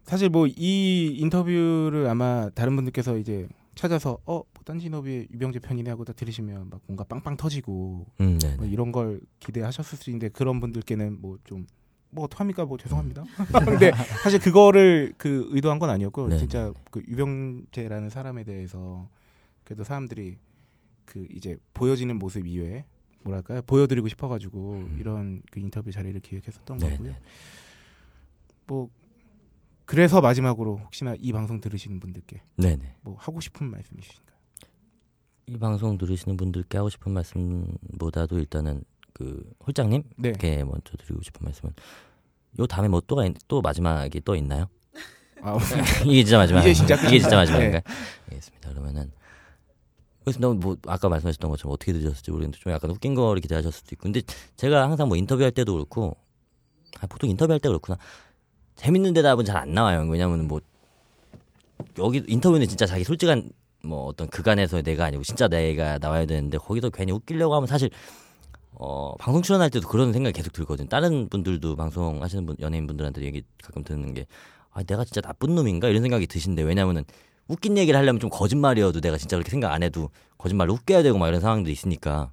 사실 뭐 이 인터뷰를 아마 다른 분들께서 이제 찾아서 어 딴지노비의 유병재 편이네 하고 다 들으시면 막 뭔가 빵빵 터지고 음, 뭐. 이런 걸 기대하셨을 수 있는데 그런 분들께는 뭐 좀 뭐 어떡합니까 뭐 죄송합니다. 근데 사실 그거를 그 의도한 건 아니었고 네, 진짜 네, 그 유병재라는 사람에 대해서 그래도 사람들이 그 이제 보여지는 모습 이외에 뭐랄까요 보여드리고 싶어 가지고 이런 그 인터뷰 자리를 기획했었던 음. 네네. 거고요. 뭐 그래서 마지막으로 혹시나 이 방송 들으시는 분들께 네네. 뭐 하고 싶은 말씀 있으신가요? 이 방송 들으시는 분들께 하고 싶은 말씀보다도 일단은 그 홀장님께 네. 먼저 드리고 싶은 말씀은 요 다음에 뭐 또가 있- 또 마지막이 또 있나요? 아, 이게 진짜 마지막. 진짜 이게 진짜 끝입니다. 마지막인가요? 알겠습니다. 그러면은 그래서 너무 뭐 아까 말씀하셨던 것처럼 어떻게 들으셨을지 모르겠는데 좀 약간 웃긴 거를 기대하셨을 수도 있고 근데 제가 항상 뭐 인터뷰할 때도 그렇고 아, 보통 인터뷰할 때 그렇구나 재밌는 대답은 잘 안 나와요 왜냐면 뭐 여기 인터뷰는 진짜 자기 솔직한 뭐 어떤 그간에서 내가 아니고 진짜 내가 나와야 되는데 거기서 괜히 웃기려고 하면 사실 어 방송 출연할 때도 그런 생각이 계속 들거든 다른 분들도 방송 하시는 분 연예인 분들한테 얘기 가끔 듣는 게 아 내가 진짜 나쁜 놈인가? 이런 생각이 드신데 왜냐면은 웃긴 얘기를 하려면 좀 거짓말이어도 내가 진짜 그렇게 생각 안 해도 거짓말로 웃겨야 되고 막 이런 상황도 있으니까.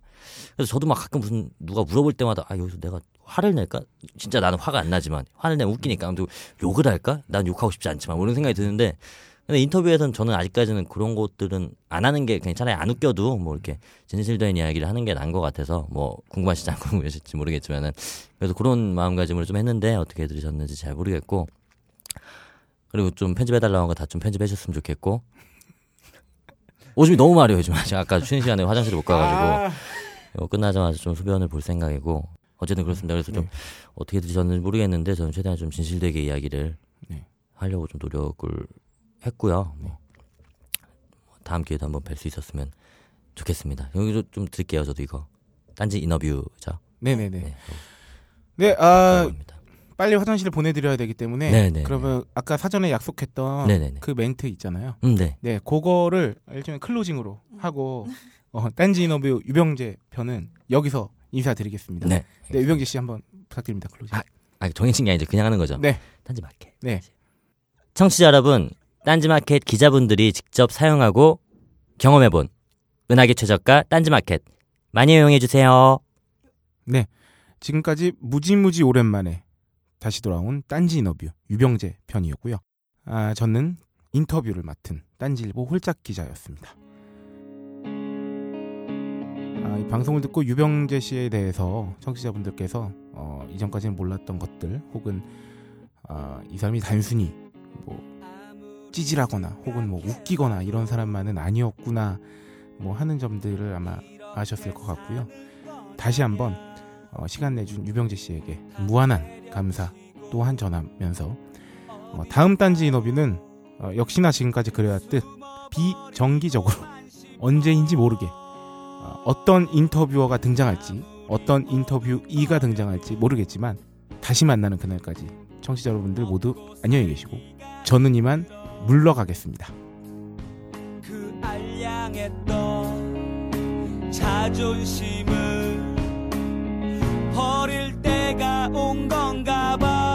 그래서 저도 막 가끔 무슨 누가 물어볼 때마다 아 여기서 내가 화를 낼까? 진짜 나는 화가 안 나지만 화를 내면 웃기니까. 아무튼 욕을 할까? 난 욕하고 싶지 않지만 뭐 이런 생각이 드는데 근데 인터뷰에서는 저는 아직까지는 그런 것들은 안 하는 게 그냥 차라리 안 웃겨도 뭐 이렇게 진실된 이야기를 하는 게 나은 것 같아서 뭐 궁금하시지 않고 궁금하실지 모르겠지만은 그래서 그런 마음가짐으로 좀 했는데 어떻게 들으셨는지 잘 모르겠고 그리고 좀 편집해달라는 거 다 좀 편집해 주셨으면 좋겠고 오줌이 너무 마려요 요즘 제가 아까 쉬는 시간에 화장실에 못 가가지고 아, 이거 끝나자마자 좀 소변을 볼 생각이고 어쨌든 그렇습니다. 그래서 좀 네. 어떻게 들으셨는지 모르겠는데 저는 최대한 좀 진실되게 이야기를 네. 하려고 좀 노력을 했고요. 뭐 다음 기회도 한번 뵐 수 있었으면 좋겠습니다. 여기도 좀 드릴게요. 저도 이거 딴지 인터뷰죠. 네네네. 네. 네, 아 감사합니다. 빨리 화장실에 보내드려야 되기 때문에 네네. 그러면 아까 사전에 약속했던 네네네. 그 멘트 있잖아요. 음, 네. 네, 그거를 일종의 클로징으로 하고 어, 딴지 인터뷰 유병재 편은 여기서 인사드리겠습니다. 네. 네, 유병재 씨 한번 부탁드립니다. 클로징. 아, 아 정해진 게 아니죠. 그냥 하는 거죠. 네. 딴지 마켓. 네. 청취자 여러분, 딴지마켓 기자분들이 직접 사용하고 경험해본 은하계 최저가 딴지마켓 많이 이용해주세요. 네. 지금까지 무지무지 오랜만에 다시 돌아온 딴지 인터뷰 유병재 편이었고요. 아, 저는 인터뷰를 맡은 딴지일보 홀짝 기자였습니다. 아, 이 방송을 듣고 유병재 씨에 대해서 청취자분들께서 어, 이전까지는 몰랐던 것들 혹은 아, 이 사람이 단순히 뭐 찌질하거나 혹은 뭐 웃기거나 이런 사람만은 아니었구나 뭐 하는 점들을 아마 아셨을 것 같고요. 다시 한번 어, 시간 내준 유병재 씨에게 무한한 감사 또한 전하면서 어, 다음 딴지 인터뷰는 어, 역시나 지금까지 그래왔듯 비정기적으로 언제인지 모르게 어, 어떤 인터뷰어가 등장할지 어떤 인터뷰이가 등장할지 모르겠지만 다시 만나는 그날까지 청취자 여러분들 모두 안녕히 계시고 저는 이만 물러가겠습니다. 그 알량했던 자존심을 버릴 때가 온 건가 봐.